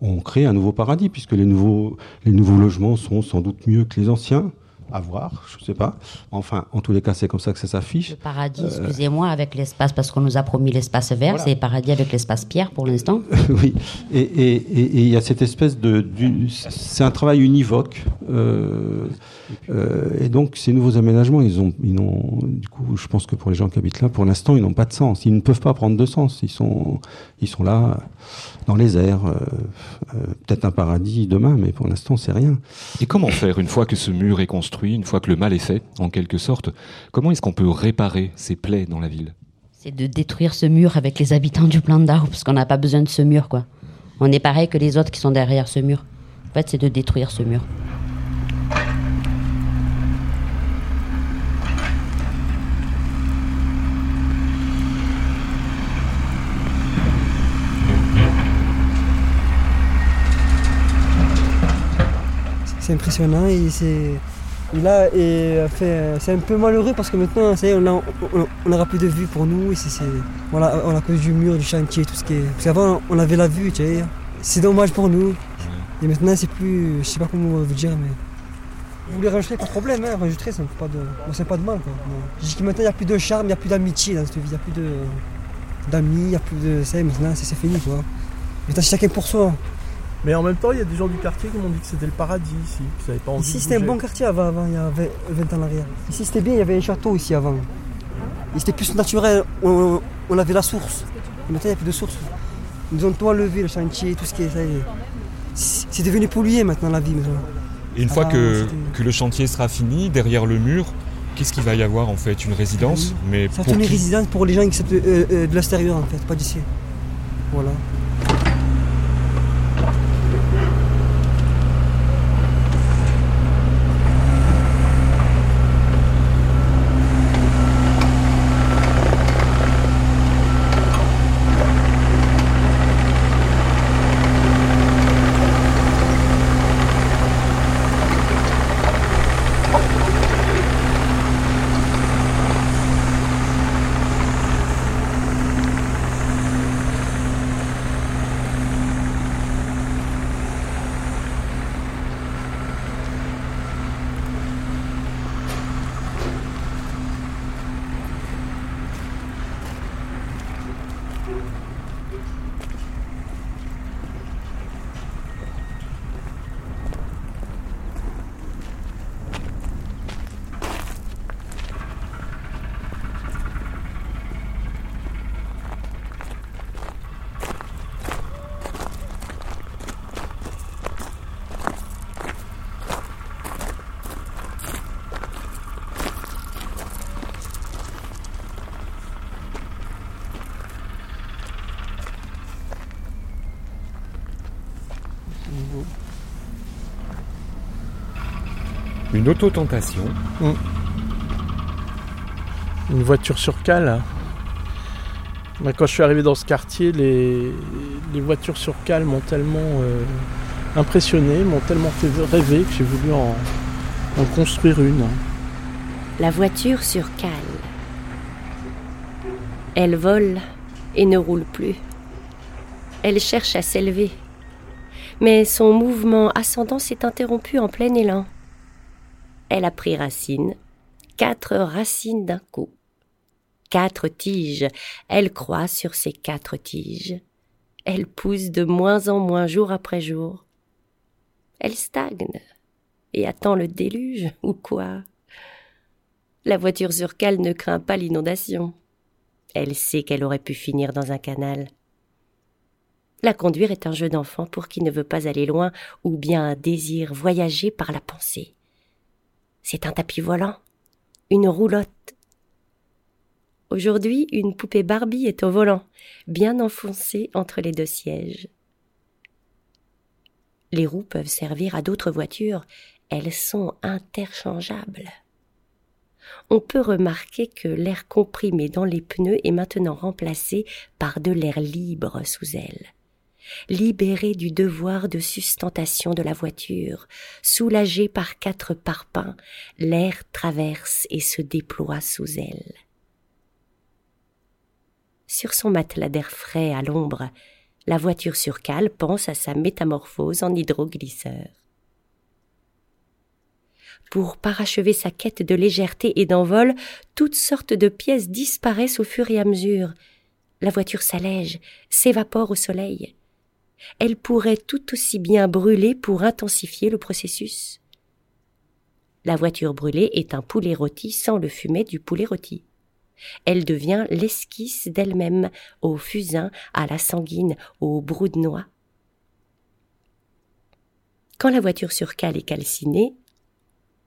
S18: on crée un nouveau paradis puisque les nouveaux, les nouveaux logements sont sans doute mieux que les anciens à voir, je ne sais pas. Enfin, en tous les cas, c'est comme ça que ça s'affiche.
S16: Le paradis, euh, excusez-moi, avec l'espace, parce qu'on nous a promis l'espace vert, c'est paradis avec l'espace pierre pour l'instant.
S18: oui, et il y a cette espèce de... C'est un travail univoque. Euh, euh, et donc, ces nouveaux aménagements, ils ont, ils ont, du coup, je pense que pour les gens qui habitent là, pour l'instant, ils n'ont pas de sens. Ils ne peuvent pas prendre de sens. Ils sont, ils sont là dans les airs. Peut-être un paradis demain, mais pour l'instant, c'est rien.
S7: Et comment faire une fois que ce mur est construit? Construit, une fois que le mal est fait, en quelque sorte, comment est-ce qu'on peut réparer ces plaies dans la ville?
S16: C'est de détruire ce mur avec les habitants du plan d'arbre, parce qu'on n'a pas besoin de ce mur, quoi. On est pareil que les autres qui sont derrière ce mur. En fait, c'est de détruire ce mur.
S19: c'est impressionnant et c'est là et fait c'est un peu malheureux parce que maintenant ça y est, on n'aura plus de vue pour nous. Et c'est voilà on a cause du mur du chantier tout ce qui est parce qu'avant on avait la vue tu sais. C'est dommage pour nous. Et maintenant c'est plus je sais pas comment vous dire mais vous voulez rajouter pas de problème hein, rajouter ça ne fait pas de c'est pas de mal quoi. Je dis que maintenant il n'y a plus de charme il n'y a plus d'amitié dans cette vie. Il n'y a plus de d'amis il n'y a plus de ça maintenant c'est fini quoi. Maintenant chacun pour soi
S8: mais en même temps, il y a des gens du quartier qui m'ont dit que c'était le paradis ici. Que ça pas envie
S19: ici, c'était un bon quartier avant, avant, il y a 20 ans en arrière. Ici, c'était bien, il y avait un château ici avant. C'était plus naturel, on, on, avait la source. maintenant, il n'y a plus de source. Ils ont tout enlevé, le chantier, tout ce qui est. C'est devenu pollué maintenant, la vie.
S7: Et une fois que, que, le chantier sera fini, derrière le mur, qu'est-ce qu'il va y avoir en fait? Une résidence?
S19: Mais Ça pour une résidence pour les gens qui sont euh, euh, de l'extérieur en fait, pas d'ici. Voilà.
S7: Une autotentation.
S8: Mmh. Une voiture sur cale. Quand je suis arrivé dans ce quartier, les, voitures sur cale m'ont tellement euh, impressionné, m'ont tellement fait rêver que j'ai voulu en, en construire une.
S6: La voiture sur cale. Elle vole et ne roule plus. Elle cherche à s'élever. Mais son mouvement ascendant s'est interrompu en plein élan elle a pris racine, quatre racines d'un coup. Quatre tiges, elle croît sur ces quatre tiges. Elle pousse de moins en moins jour après jour. Elle stagne et attend le déluge ou quoi? La voiture sur cale ne craint pas l'inondation. Elle sait qu'elle aurait pu finir dans un canal. La conduire est un jeu d'enfant pour qui ne veut pas aller loin ou bien un désir voyager par la pensée. C'est un tapis volant, une roulotte. Aujourd'hui, une poupée Barbie est au volant, bien enfoncée entre les deux sièges. Les roues peuvent servir à d'autres voitures, elles sont interchangeables. On peut remarquer que l'air comprimé dans les pneus est maintenant remplacé par de l'air libre sous elles libéré du devoir de sustentation de la voiture, soulagé par quatre parpaings, l'air traverse et se déploie sous elle. Sur son matelas d'air frais à l'ombre, la voiture sur cale pense à sa métamorphose en hydroglisseur. Pour parachever sa quête de légèreté et d'envol, toutes sortes de pièces disparaissent au fur et à mesure. La voiture s'allège, s'évapore au soleil elle pourrait tout aussi bien brûler pour intensifier le processus. La voiture brûlée est un poulet rôti sans le fumet du poulet rôti. Elle devient l'esquisse d'elle-même, au fusain, à la sanguine, au brou de noix. Quand la voiture sur cale est calcinée,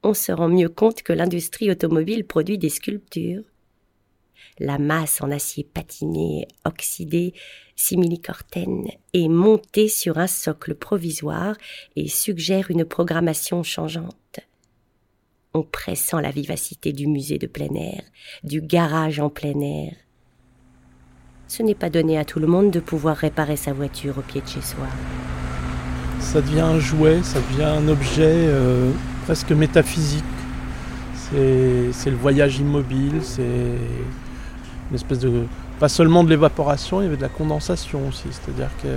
S6: on se rend mieux compte que l'industrie automobile produit des sculptures. La masse en acier patiné, oxydé, simili-cortène, est montée sur un socle provisoire et suggère une programmation changeante. On pressent la vivacité du musée de plein air, du garage en plein air. Ce n'est pas donné à tout le monde de pouvoir réparer sa voiture au pied de chez soi.
S8: Ça devient un jouet, ça devient un objet euh, presque métaphysique. C'est le voyage immobile, c'est une espèce de. Pas seulement de l'évaporation, il y avait de la condensation aussi. C'est-à-dire qu'il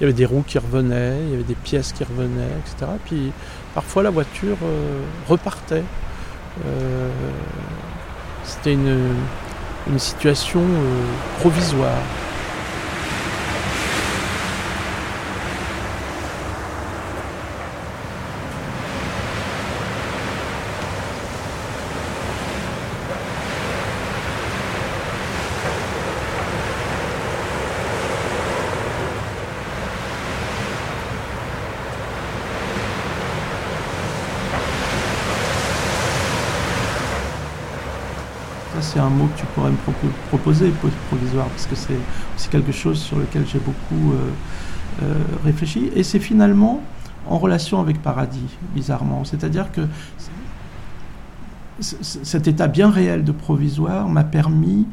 S8: y avait des roues qui revenaient, il y avait des pièces qui revenaient, etc. Puis parfois la voiture euh, repartait. Euh, C'était une, une, situation euh, provisoire. c'est mot que tu pourrais me proposer, provisoire, parce que c'est quelque chose sur lequel j'ai beaucoup euh, euh, réfléchi. Et c'est finalement en relation avec paradis, bizarrement. C'est-à-dire que cet état bien réel de provisoire m'a permis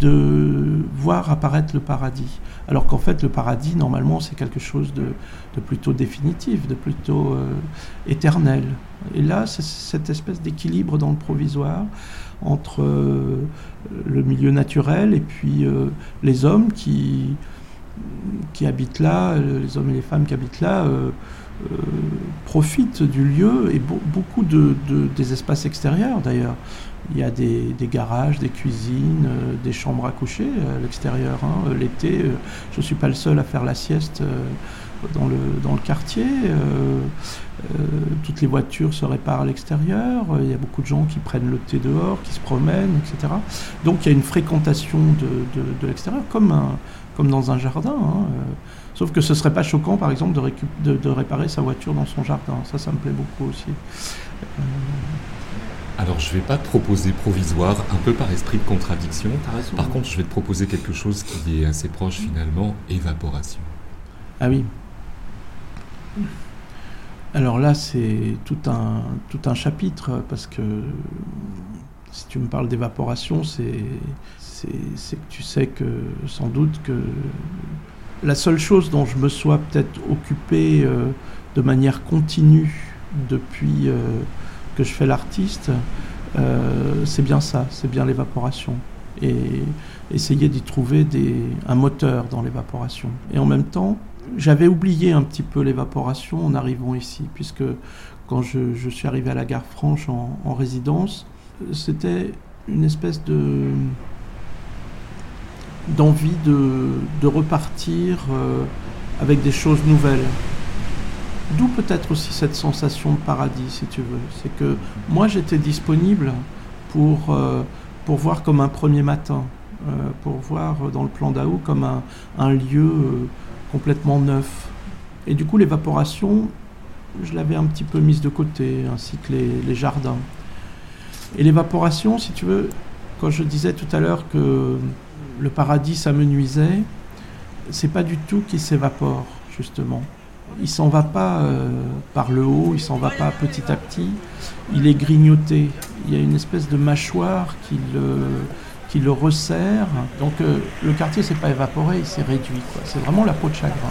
S8: de voir apparaître le paradis. Alors qu'en fait, le paradis, normalement, c'est quelque chose de, plutôt définitif, de plutôt euh, éternel. Et là, c'est cette espèce d'équilibre dans le provisoire entre euh, le milieu naturel et puis euh, les hommes qui, qui habitent là, les hommes et les femmes qui habitent là. Euh, profitent du lieu et beaucoup de, des espaces extérieurs d'ailleurs. Il y a des, des garages, des cuisines, des chambres à coucher à l'extérieur. Hein. L'été, je ne suis pas le seul à faire la sieste dans le, dans le quartier. Euh, euh, toutes les voitures se réparent à l'extérieur. Il y a beaucoup de gens qui prennent le thé dehors, qui se promènent, etc. Donc il y a une fréquentation de, de, de l'extérieur, comme, un, comme dans un jardin. Hein. Sauf que ce serait pas choquant, par exemple, de, de, réparer sa voiture dans son jardin. Ça, ça me plaît beaucoup aussi. Euh...
S7: Alors, je ne vais pas te proposer provisoire, un peu par esprit de contradiction.
S8: Raison,
S7: par contre, je vais te proposer quelque chose qui est assez proche, finalement, évaporation.
S8: Ah oui. Alors là, c'est tout un, tout un chapitre, parce que si tu me parles d'évaporation, c'est, c'est, que tu sais que sans doute que la seule chose dont je me sois peut-être occupé euh, de manière continue depuis euh, que je fais l'artiste, euh, c'est bien ça, c'est bien l'évaporation. Et essayer d'y trouver des, un moteur dans l'évaporation. Et en même temps, j'avais oublié un petit peu l'évaporation en arrivant ici, puisque quand je, je, suis arrivé à la gare franche en, en résidence, c'était une espèce de d'envie de, de, repartir euh, avec des choses nouvelles. D'où peut-être aussi cette sensation de paradis, si tu veux. C'est que moi, j'étais disponible pour, euh, pour voir comme un premier matin, euh, pour voir dans le plan d'Aou comme un, un lieu complètement neuf. Et du coup, l'évaporation, je l'avais un petit peu mise de côté, ainsi que les, les jardins. Et l'évaporation, si tu veux, quand je disais tout à l'heure que le paradis, ça me nuisait, c'est pas du tout qu'il s'évapore, justement. Il s'en va pas euh, par le haut, il s'en va pas petit à petit, il est grignoté. Il y a une espèce de mâchoire qui le, qui le resserre. Donc euh, le quartier s'est pas évaporé, il s'est réduit. C'est vraiment la peau de chagrin.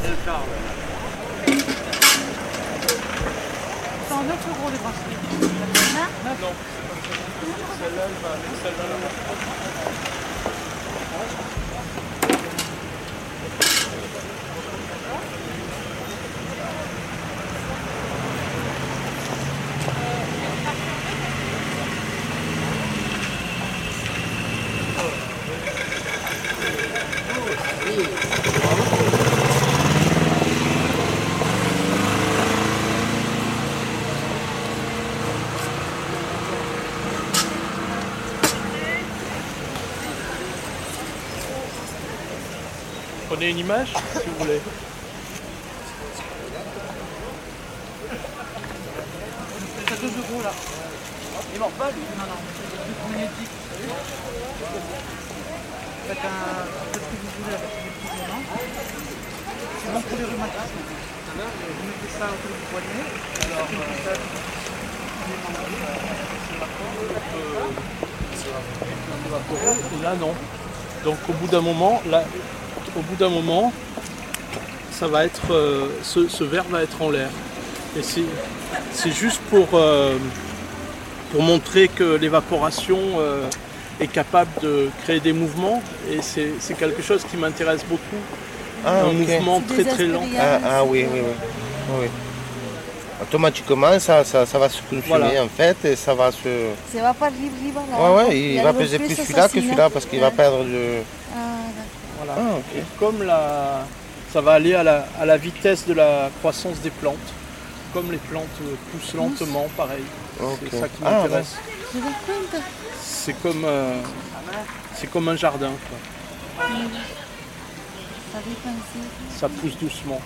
S8: Prenez une image si vous voulez.
S20: euros là. Il mord pas lui? Non, non. C'est magnétique. Faites un. Faites ce que vous voulez avec les petits non C'est bon pour les rhumatismes. Vous mettez ça autour du poignet. Alors.
S8: Et là non. Donc au bout d'un moment, là, au bout d'un moment, ça va être, euh, ce, ce verre va être en l'air. Et c'est, juste pour, euh, pour montrer que l'évaporation euh, est capable de créer des mouvements. Et c'est, c'est quelque chose qui m'intéresse beaucoup.
S21: Ah,
S8: Un mouvement très très lent.
S21: Ah, ah oui, oui, oui. oui. Automatiquement, ça, ça, ça va se consumer
S8: Voilà.
S21: en fait et ça va se.
S22: Ça va pas vivre libre là.
S21: Ouais, ouais, il, va peser plus celui-là que celui-là parce qu'il va perdre de.
S8: Voilà.
S21: Ah.
S8: Et comme la, ça va aller à la, à la vitesse de la croissance des plantes, comme les plantes euh, poussent lentement, pareil. C'est ça qui
S21: Ah,
S8: m'intéresse. C'est comme, euh, c'est comme un jardin. quoi.
S22: Ça
S8: pousse doucement.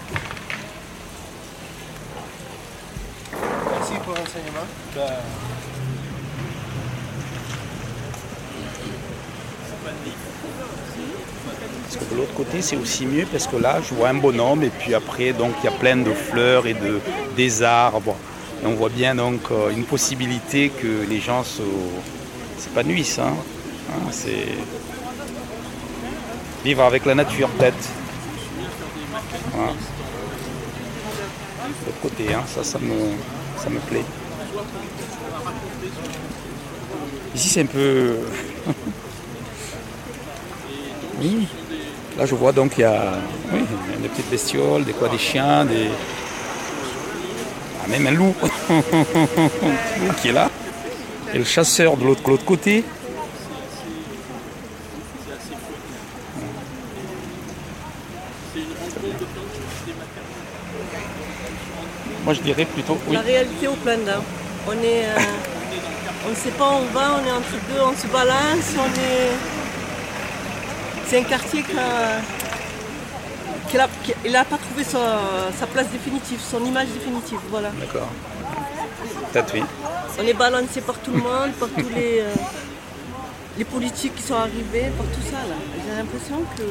S21: Merci pour l'enseignement.
S23: Parce que de l'autre côté, c'est aussi mieux parce que là, je vois un bonhomme et puis après, donc il y a plein de fleurs et de, des arbres. Et on voit bien donc euh, une possibilité que les gens se, s'épanouissent. Hein. Hein, c'est vivre avec la nature peut-être. De l'autre côté, hein, ça, ça me, ça me plaît. Ici, c'est un peu. oui. Là, je vois donc il y a des petites bestioles, des quoi, des chiens, des. Ah, même un loup qui est là. Et le chasseur de l'autre côté. Moi, je dirais plutôt oui.
S24: La réalité au plein d'air. On est, euh, on ne sait pas où on va, on est entre deux, on se balance, on est. C'est un quartier qui n'a pas trouvé sa, sa place définitive, son image définitive, voilà.
S23: D'accord. Peut-être oui.
S24: On est balancé par tout le monde, par tous les, euh, les politiques qui sont arrivés, par tout ça là. J'ai l'impression que.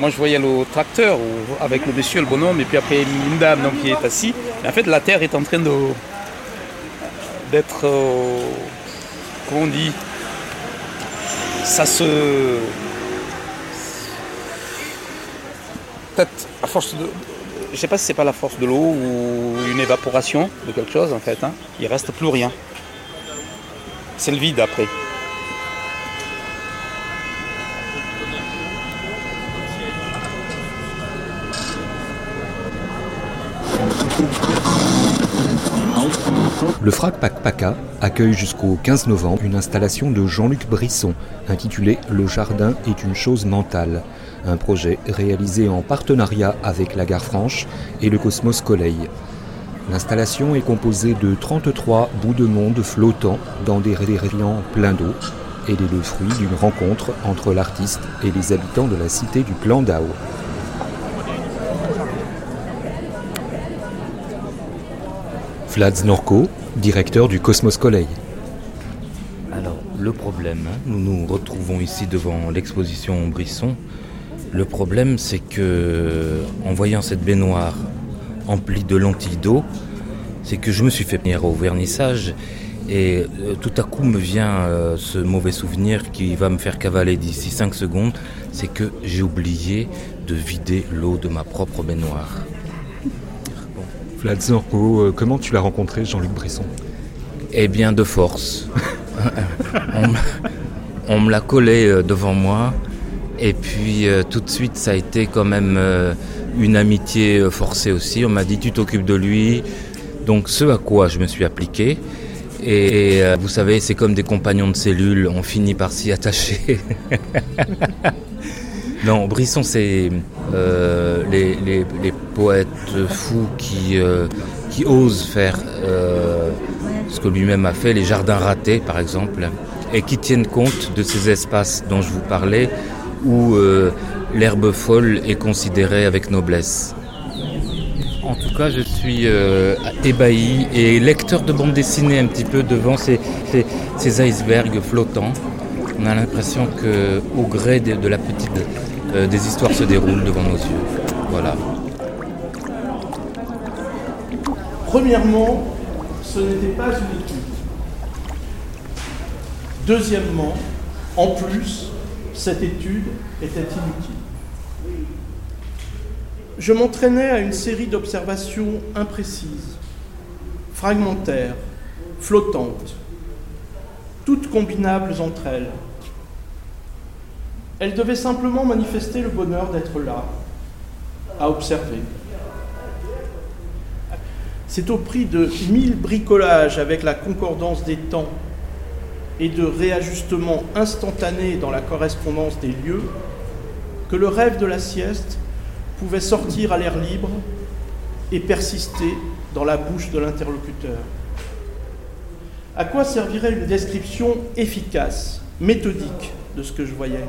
S23: Moi, je voyais le tracteur avec le monsieur, le bonhomme, et puis après une dame donc, qui est assise. Et en fait, la terre est en train de d'être, euh, comment on dit, ça se, peut-être à force de, je sais pas si c'est pas la force de l'eau ou une évaporation de quelque chose en fait. Hein. Il reste plus rien. C'est le vide après.
S7: Le FRAC PAC-PACA accueille jusqu'au 15 novembre une installation de Jean-Luc Brisson intitulée Le jardin est une chose mentale, un projet réalisé en partenariat avec la Gare Franche et le Cosmos Colley. L'installation est composée de 33 bouts de monde flottants dans des récipients pleins d'eau et est le fruit d'une rencontre entre l'artiste et les habitants de la cité du Plan d'Ao. Vlad Norko, directeur du Cosmos Colley.
S25: Alors, le problème, nous nous retrouvons ici devant l'exposition Brisson. Le problème, c'est que, en voyant cette baignoire emplie de lentilles d'eau, c'est que je me suis fait venir au vernissage et euh, tout à coup me vient euh, ce mauvais souvenir qui va me faire cavaler d'ici 5 secondes, c'est que j'ai oublié de vider l'eau de ma propre baignoire.
S7: Vlad Norko, euh, comment tu l'as rencontré, Jean-Luc Brisson
S25: Eh bien, de force. on, me- on me l'a collé euh, devant moi. Et puis, euh, tout de suite, ça a été quand même une amitié forcée aussi. On m'a dit, tu t'occupes de lui. Donc, ce à quoi je me suis appliqué. Et, euh, vous savez, c'est comme des compagnons de cellule. On finit par s'y attacher. Non, Brisson, c'est euh, les, poètes fous qui, euh, osent faire euh, ce que lui-même a fait, les jardins ratés par exemple, et qui tiennent compte de ces espaces dont je vous parlais, où l'herbe folle est considérée avec noblesse. En tout cas, je suis ébahi et lecteur de bande dessinée un petit peu devant ces, icebergs flottants. On a l'impression que, au gré de la petite, euh, des histoires se déroulent devant nos yeux. Voilà.
S8: Premièrement, ce n'était pas une étude. Deuxièmement, en plus, cette étude était inutile. Je m'entraînais à une série d'observations imprécises, fragmentaires, flottantes, toutes combinables entre elles. Elles devaient simplement manifester le bonheur d'être là, à observer. C'est au prix de mille bricolages avec la concordance des temps et de réajustements instantanés dans la correspondance des lieux que le rêve de la sieste pouvait sortir à l'air libre et persister dans la bouche de l'interlocuteur. À quoi servirait une description efficace, méthodique de ce que je voyais?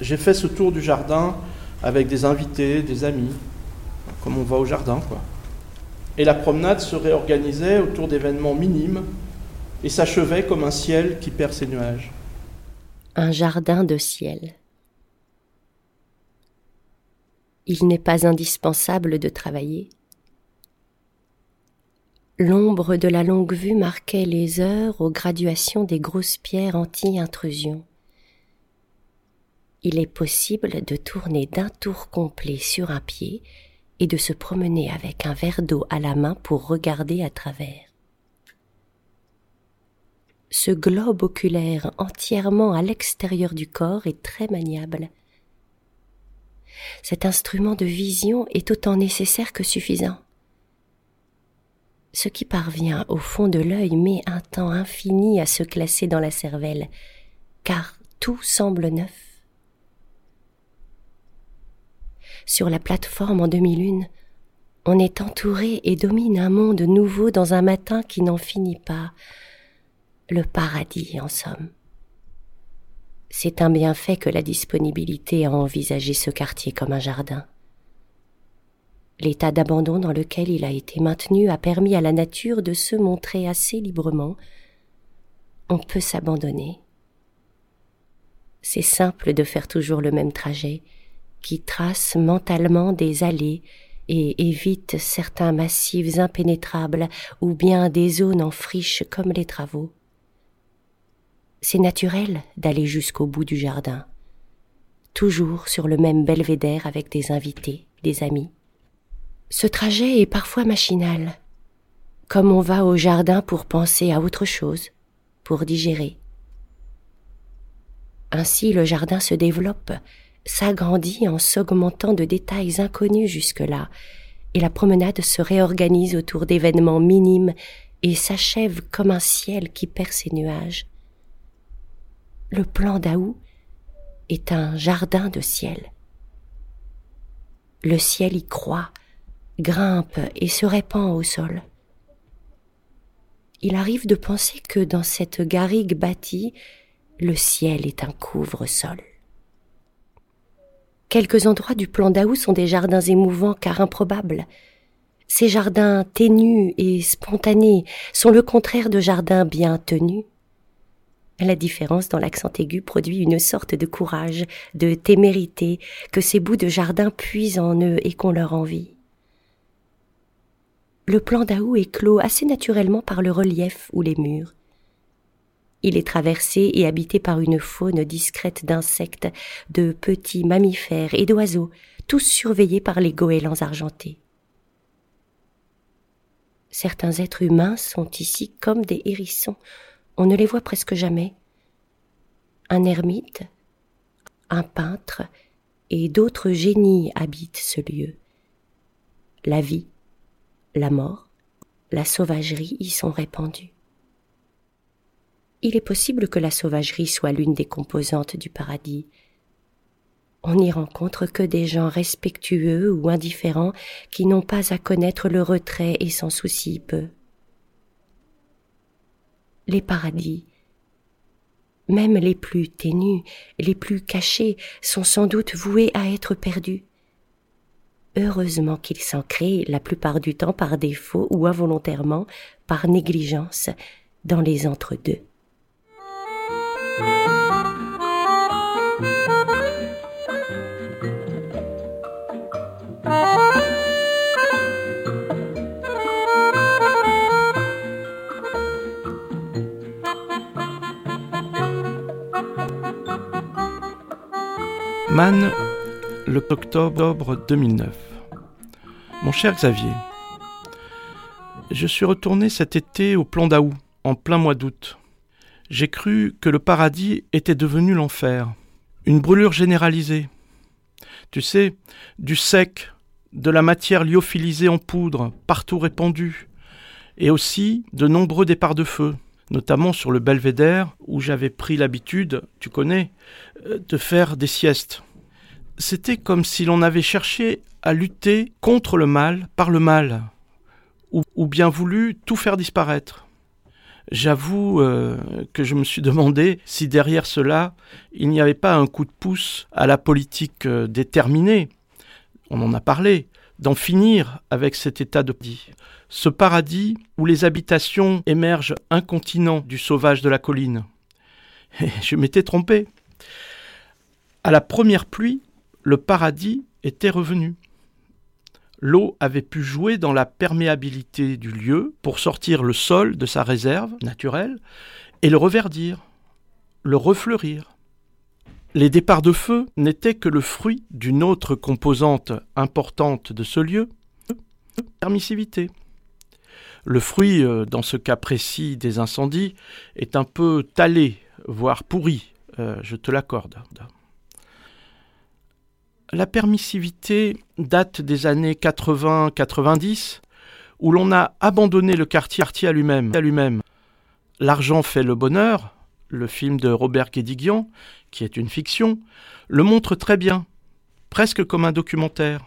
S8: J'ai fait ce tour du jardin avec des invités, des amis, comme on va au jardin, quoi. Et la promenade se réorganisait autour d'événements minimes et s'achevait comme un ciel qui perd ses nuages.
S6: Un jardin de ciel. Il n'est pas indispensable de travailler. L'ombre de la longue vue marquait les heures aux graduations des grosses pierres anti-intrusion. Il est possible de tourner d'un tour complet sur un pied et de se promener avec un verre d'eau à la main pour regarder à travers. Ce globe oculaire entièrement à l'extérieur du corps est très maniable. Cet instrument de vision est autant nécessaire que suffisant. Ce qui parvient au fond de l'œil met un temps infini à se classer dans la cervelle, car tout semble neuf. Sur la plateforme en demi-lune, on est entouré et domine un monde nouveau dans un matin qui n'en finit pas. Le paradis, en somme. C'est un bienfait que la disponibilité à envisager ce quartier comme un jardin. L'état d'abandon dans lequel il a été maintenu a permis à la nature de se montrer assez librement. On peut s'abandonner. C'est simple de faire toujours le même trajet, qui trace mentalement des allées et évite certains massifs impénétrables ou bien des zones en friche comme les travaux. C'est naturel d'aller jusqu'au bout du jardin, toujours sur le même belvédère avec des invités, des amis. Ce trajet est parfois machinal, comme on va au jardin pour penser à autre chose, pour digérer. Ainsi le jardin se développe, s'agrandit en s'augmentant de détails inconnus jusque-là, et la promenade se réorganise autour d'événements minimes et s'achève comme un ciel qui perd ses nuages. Le plan d'Aou est un jardin de ciel. Le ciel y croît, grimpe et se répand au sol. Il arrive de penser que dans cette garrigue bâtie, le ciel est un couvre-sol. Quelques endroits du plan d'Aou sont des jardins émouvants car improbables. Ces jardins ténus et spontanés sont le contraire de jardins bien tenus. La différence dans l'accent aigu produit une sorte de courage, de témérité que ces bouts de jardin puisent en eux et qu'on leur envie. Le plan d'Aou est clos assez naturellement par le relief ou les murs. Il est traversé et habité par une faune discrète d'insectes, de petits mammifères et d'oiseaux, tous surveillés par les goélands argentés. Certains êtres humains sont ici comme des hérissons, on ne les voit presque jamais. Un ermite, un peintre et d'autres génies habitent ce lieu. La vie, la mort, la sauvagerie y sont répandues. Il est possible que la sauvagerie soit l'une des composantes du paradis. On n'y rencontre que des gens respectueux ou indifférents qui n'ont pas à connaître le retrait et s'en soucient peu. Les paradis, même les plus ténus, les plus cachés, sont sans doute voués à être perdus. Heureusement qu'ils s'en créent la plupart du temps par défaut ou involontairement, par négligence, dans les entre-deux.
S8: Man, le octobre 2009. Mon cher Xavier, je suis retourné cet été au plan d'Aou, en plein mois d'août. J'ai cru que le paradis était devenu l'enfer. Une brûlure généralisée. Tu sais, du sec, de la matière lyophilisée en poudre, partout répandue, et aussi de nombreux départs de feu, notamment sur le belvédère où j'avais pris l'habitude, tu connais, euh, de faire des siestes. C'était comme si l'on avait cherché à lutter contre le mal par le mal, ou, bien voulu tout faire disparaître. J'avoue euh, que je me suis demandé si derrière cela il n'y avait pas un coup de pouce à la politique euh, déterminée, on en a parlé, d'en finir avec cet état de ce paradis où les habitations émergent incontinent du sauvage de la colline. Je m'étais trompé. À la première pluie, le paradis était revenu. L'eau avait pu jouer dans la perméabilité du lieu pour sortir le sol de sa réserve naturelle et le reverdir, le refleurir. Les départs de feu n'étaient que le fruit d'une autre composante importante de ce lieu, permissivité. Le fruit, euh, dans ce cas précis des incendies, est un peu talé, voire pourri, euh, je te l'accorde. La permissivité date des années 80-90, où l'on a abandonné le quartier à lui-même. lui L'argent fait le bonheur, le film de Robert Guédiguian, qui est une fiction, le montre très bien, presque comme un documentaire.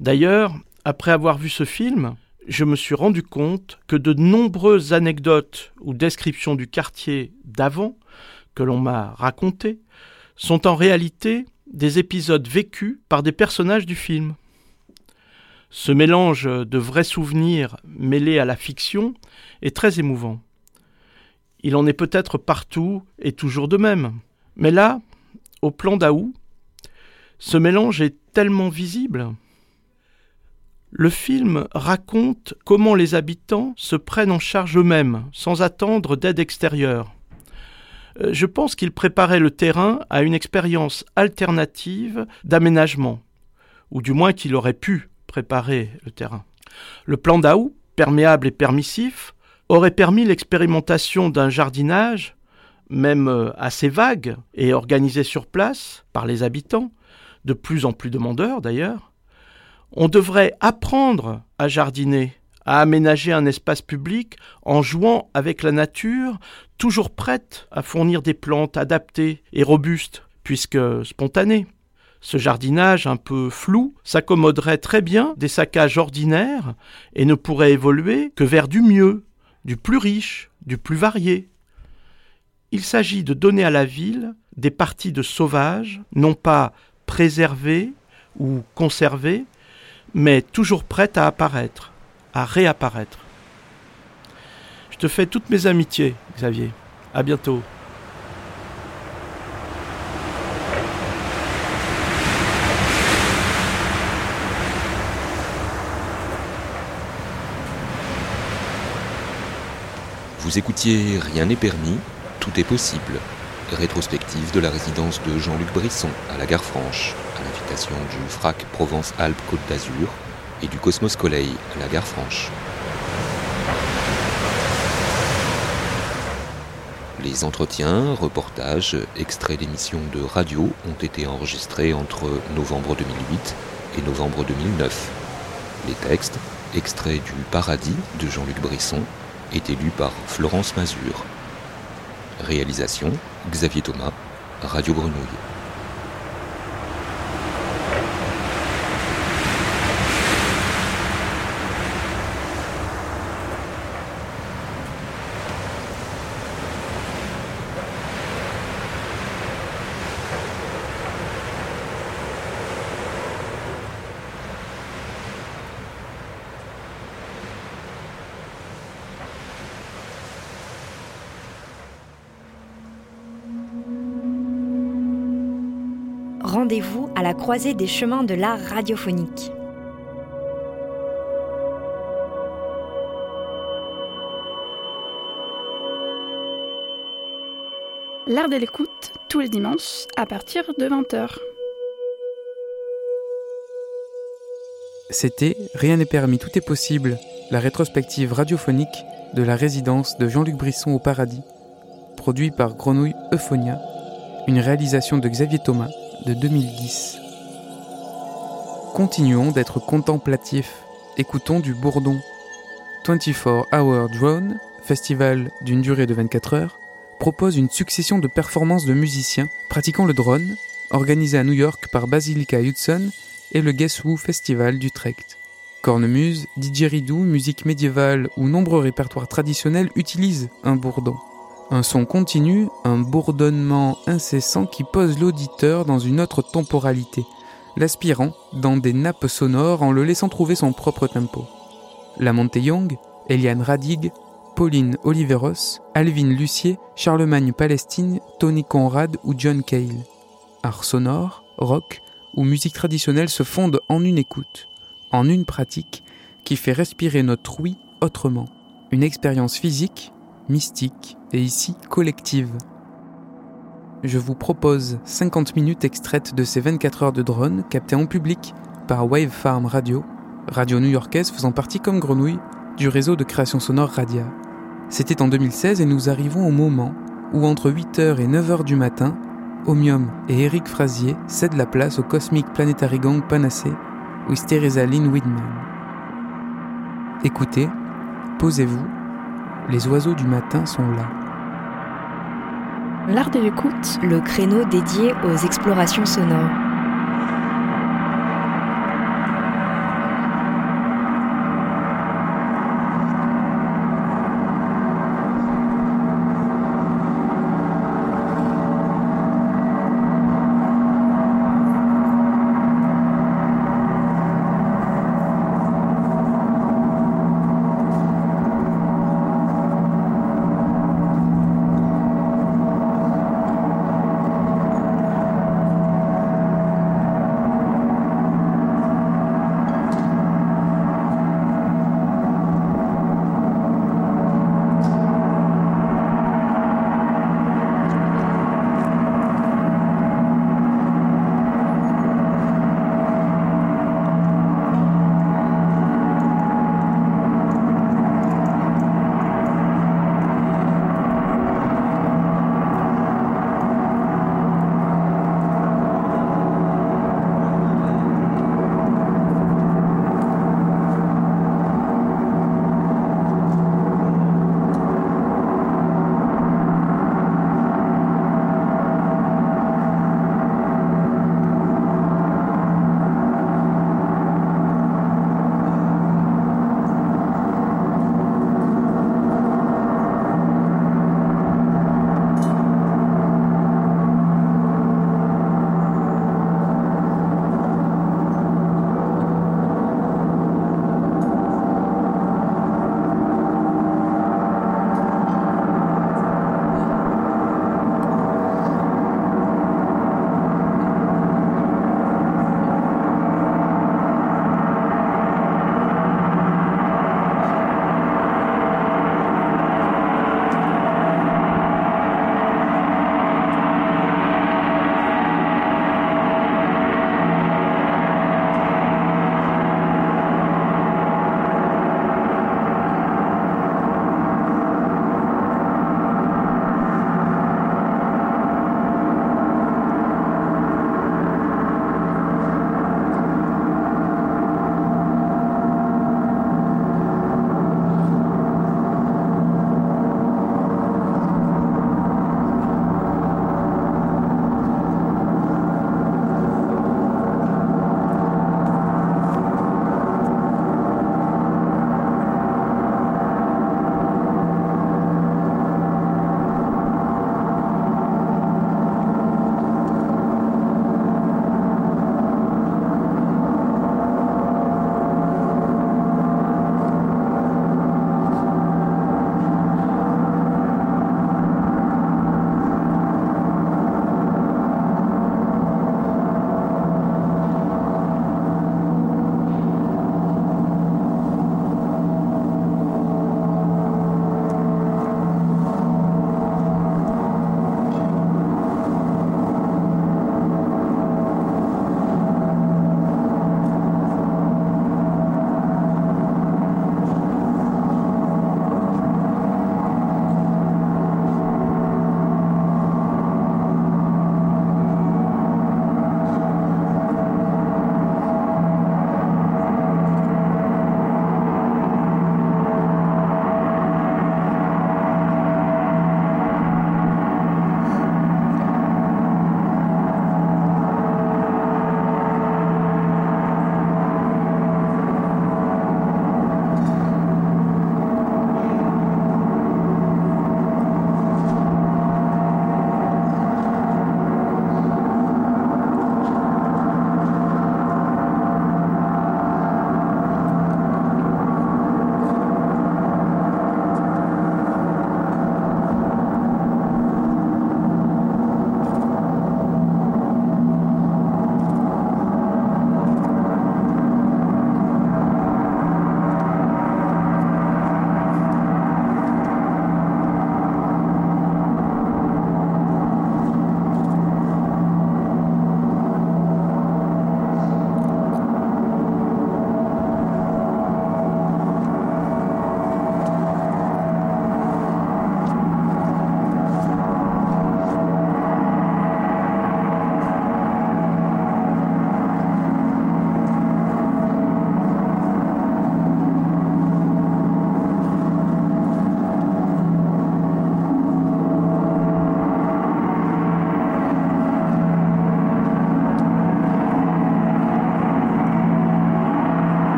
S8: D'ailleurs, après avoir vu ce film, je me suis rendu compte que de nombreuses anecdotes ou descriptions du quartier d'avant que l'on m'a racontées sont en réalité des épisodes vécus par des personnages du film. Ce mélange de vrais souvenirs mêlés à la fiction est très émouvant. Il en est peut-être partout et toujours de même. Mais là, au plan d'Aou, ce mélange est tellement visible. Le film raconte comment les habitants se prennent en charge eux-mêmes, sans attendre d'aide extérieure. Euh, je pense qu'il préparait le terrain à une expérience alternative d'aménagement, ou du moins qu'il aurait pu préparer le terrain. Le plan d'Aou, perméable et permissif, aurait permis l'expérimentation d'un jardinage, même euh, assez vague et organisé sur place par les habitants, de plus en plus demandeurs d'ailleurs. On devrait apprendre à jardiner, à aménager un espace public en jouant avec la nature, toujours prête à fournir des plantes adaptées et robustes, puisque spontanées. Ce jardinage un peu flou s'accommoderait très bien des saccages ordinaires et ne pourrait évoluer que vers du mieux, du plus riche, du plus varié. Il s'agit de donner à la ville des parties de sauvages, non pas préservées ou conservées, mais toujours prêtes à apparaître, à réapparaître. Je te fais toutes mes amitiés, Xavier. À bientôt.
S7: Vous écoutiez Rien n'est permis, tout est possible. Rétrospective de la résidence de Jean-Luc Brisson à la gare Franche, à l'invitation du FRAC Provence-Alpes-Côte d'Azur et du Cosmos Colley à la gare Franche. Les entretiens, reportages, extraits d'émissions de radio ont été enregistrés entre novembre 2008 et novembre 2009. Les textes, extraits du Paradis de Jean-Luc Brisson, étaient lus par Florence Mazur. Réalisation Xavier Thomas, Radio Grenouille.
S2: Rendez-vous à la croisée des chemins de l'art radiophonique.
S3: L'art de l'écoute, tous les dimanches, à partir de 20h.
S1: C'était Rien n'est permis, tout est possible, la rétrospective radiophonique de la résidence de Jean-Luc Brisson au Paradis, produit par Grenouille Euphonia, une réalisation de Xavier Thomas de 2010. Continuons d'être contemplatifs, écoutons du Bourdon. 24 Hour Drone, festival d'une durée de 24 heures, propose une succession de performances de musiciens pratiquant le drone, organisé à New York par Basilica Hudson et le Guess Who Festival d'Utrecht. Cornemuse, didgeridoo, musique médiévale ou nombreux répertoires traditionnels utilisent un bourdon. Un son continu, un bourdonnement incessant qui pose l'auditeur dans une autre temporalité, l'aspirant dans des nappes sonores en le laissant trouver son propre tempo. La Young, Eliane Radig, Pauline Oliveros, Alvin Lucier, Charlemagne Palestine, Tony Conrad ou John Cale. Art sonore, rock ou musique traditionnelle se fondent en une écoute, en une pratique qui fait respirer notre oui autrement. Une expérience physique, mystique et ici collective. Je vous propose 50 minutes extraites de ces 24 heures de drone captées en public par Wave Farm Radio, radio new-yorkaise faisant partie comme Grenouille du réseau de création sonore Radia. C'était en 2016 et nous arrivons au moment où entre 8h et 9h du matin, Omium et Eric Frazier cèdent la place au Cosmic Planetary Gang Panacé with Teresa Lynn Widman. Écoutez, posez-vous, les oiseaux du matin sont là.
S3: L'art de l'écoute,
S2: le créneau dédié aux explorations sonores.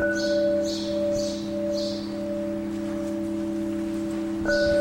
S3: thank you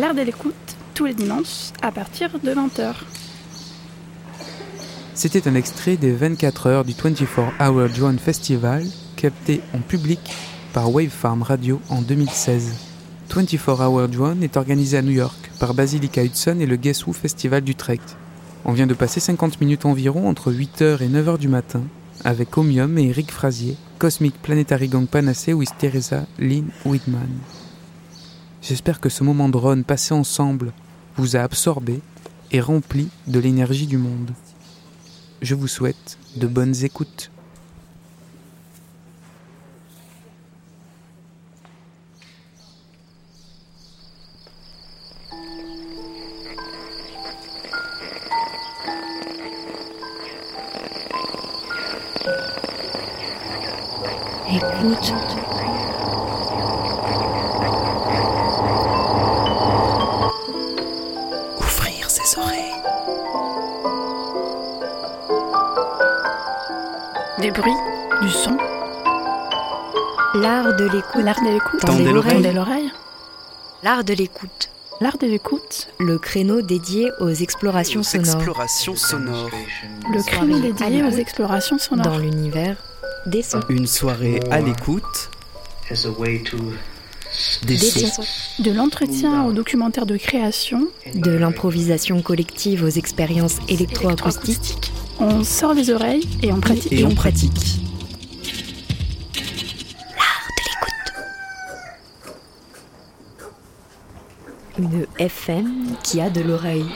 S3: L'art de l'écoute, tous les dimanches, à partir de 20h.
S1: C'était un extrait des 24 heures du 24 Hour Drone Festival, capté en public par Wave Farm Radio en 2016. 24 Hour Drone est organisé à New York par Basilica Hudson et le Guess Who Festival d'Utrecht. On vient de passer 50 minutes environ entre 8h et 9h du matin avec Omium et Eric Frazier, Cosmic Planetary Gang Panacea with Teresa Lynn Whitman. J'espère que ce moment de drone passé ensemble vous a absorbé et rempli de l'énergie du monde. Je vous souhaite de bonnes écoutes.
S2: L'art de l'écoute.
S3: L'art de l'écoute.
S2: Le créneau dédié aux explorations sonores.
S4: Exploration sonore.
S3: Le créneau dédié aux explorations sonores.
S2: Dans l'univers des sons.
S4: Une soirée à l'écoute. Des sons.
S3: De l'entretien au documentaire de création.
S2: De l'improvisation collective aux expériences électroacoustiques.
S3: On sort les oreilles et on pratique.
S4: Et on pratique.
S2: FM qui a de l'oreille.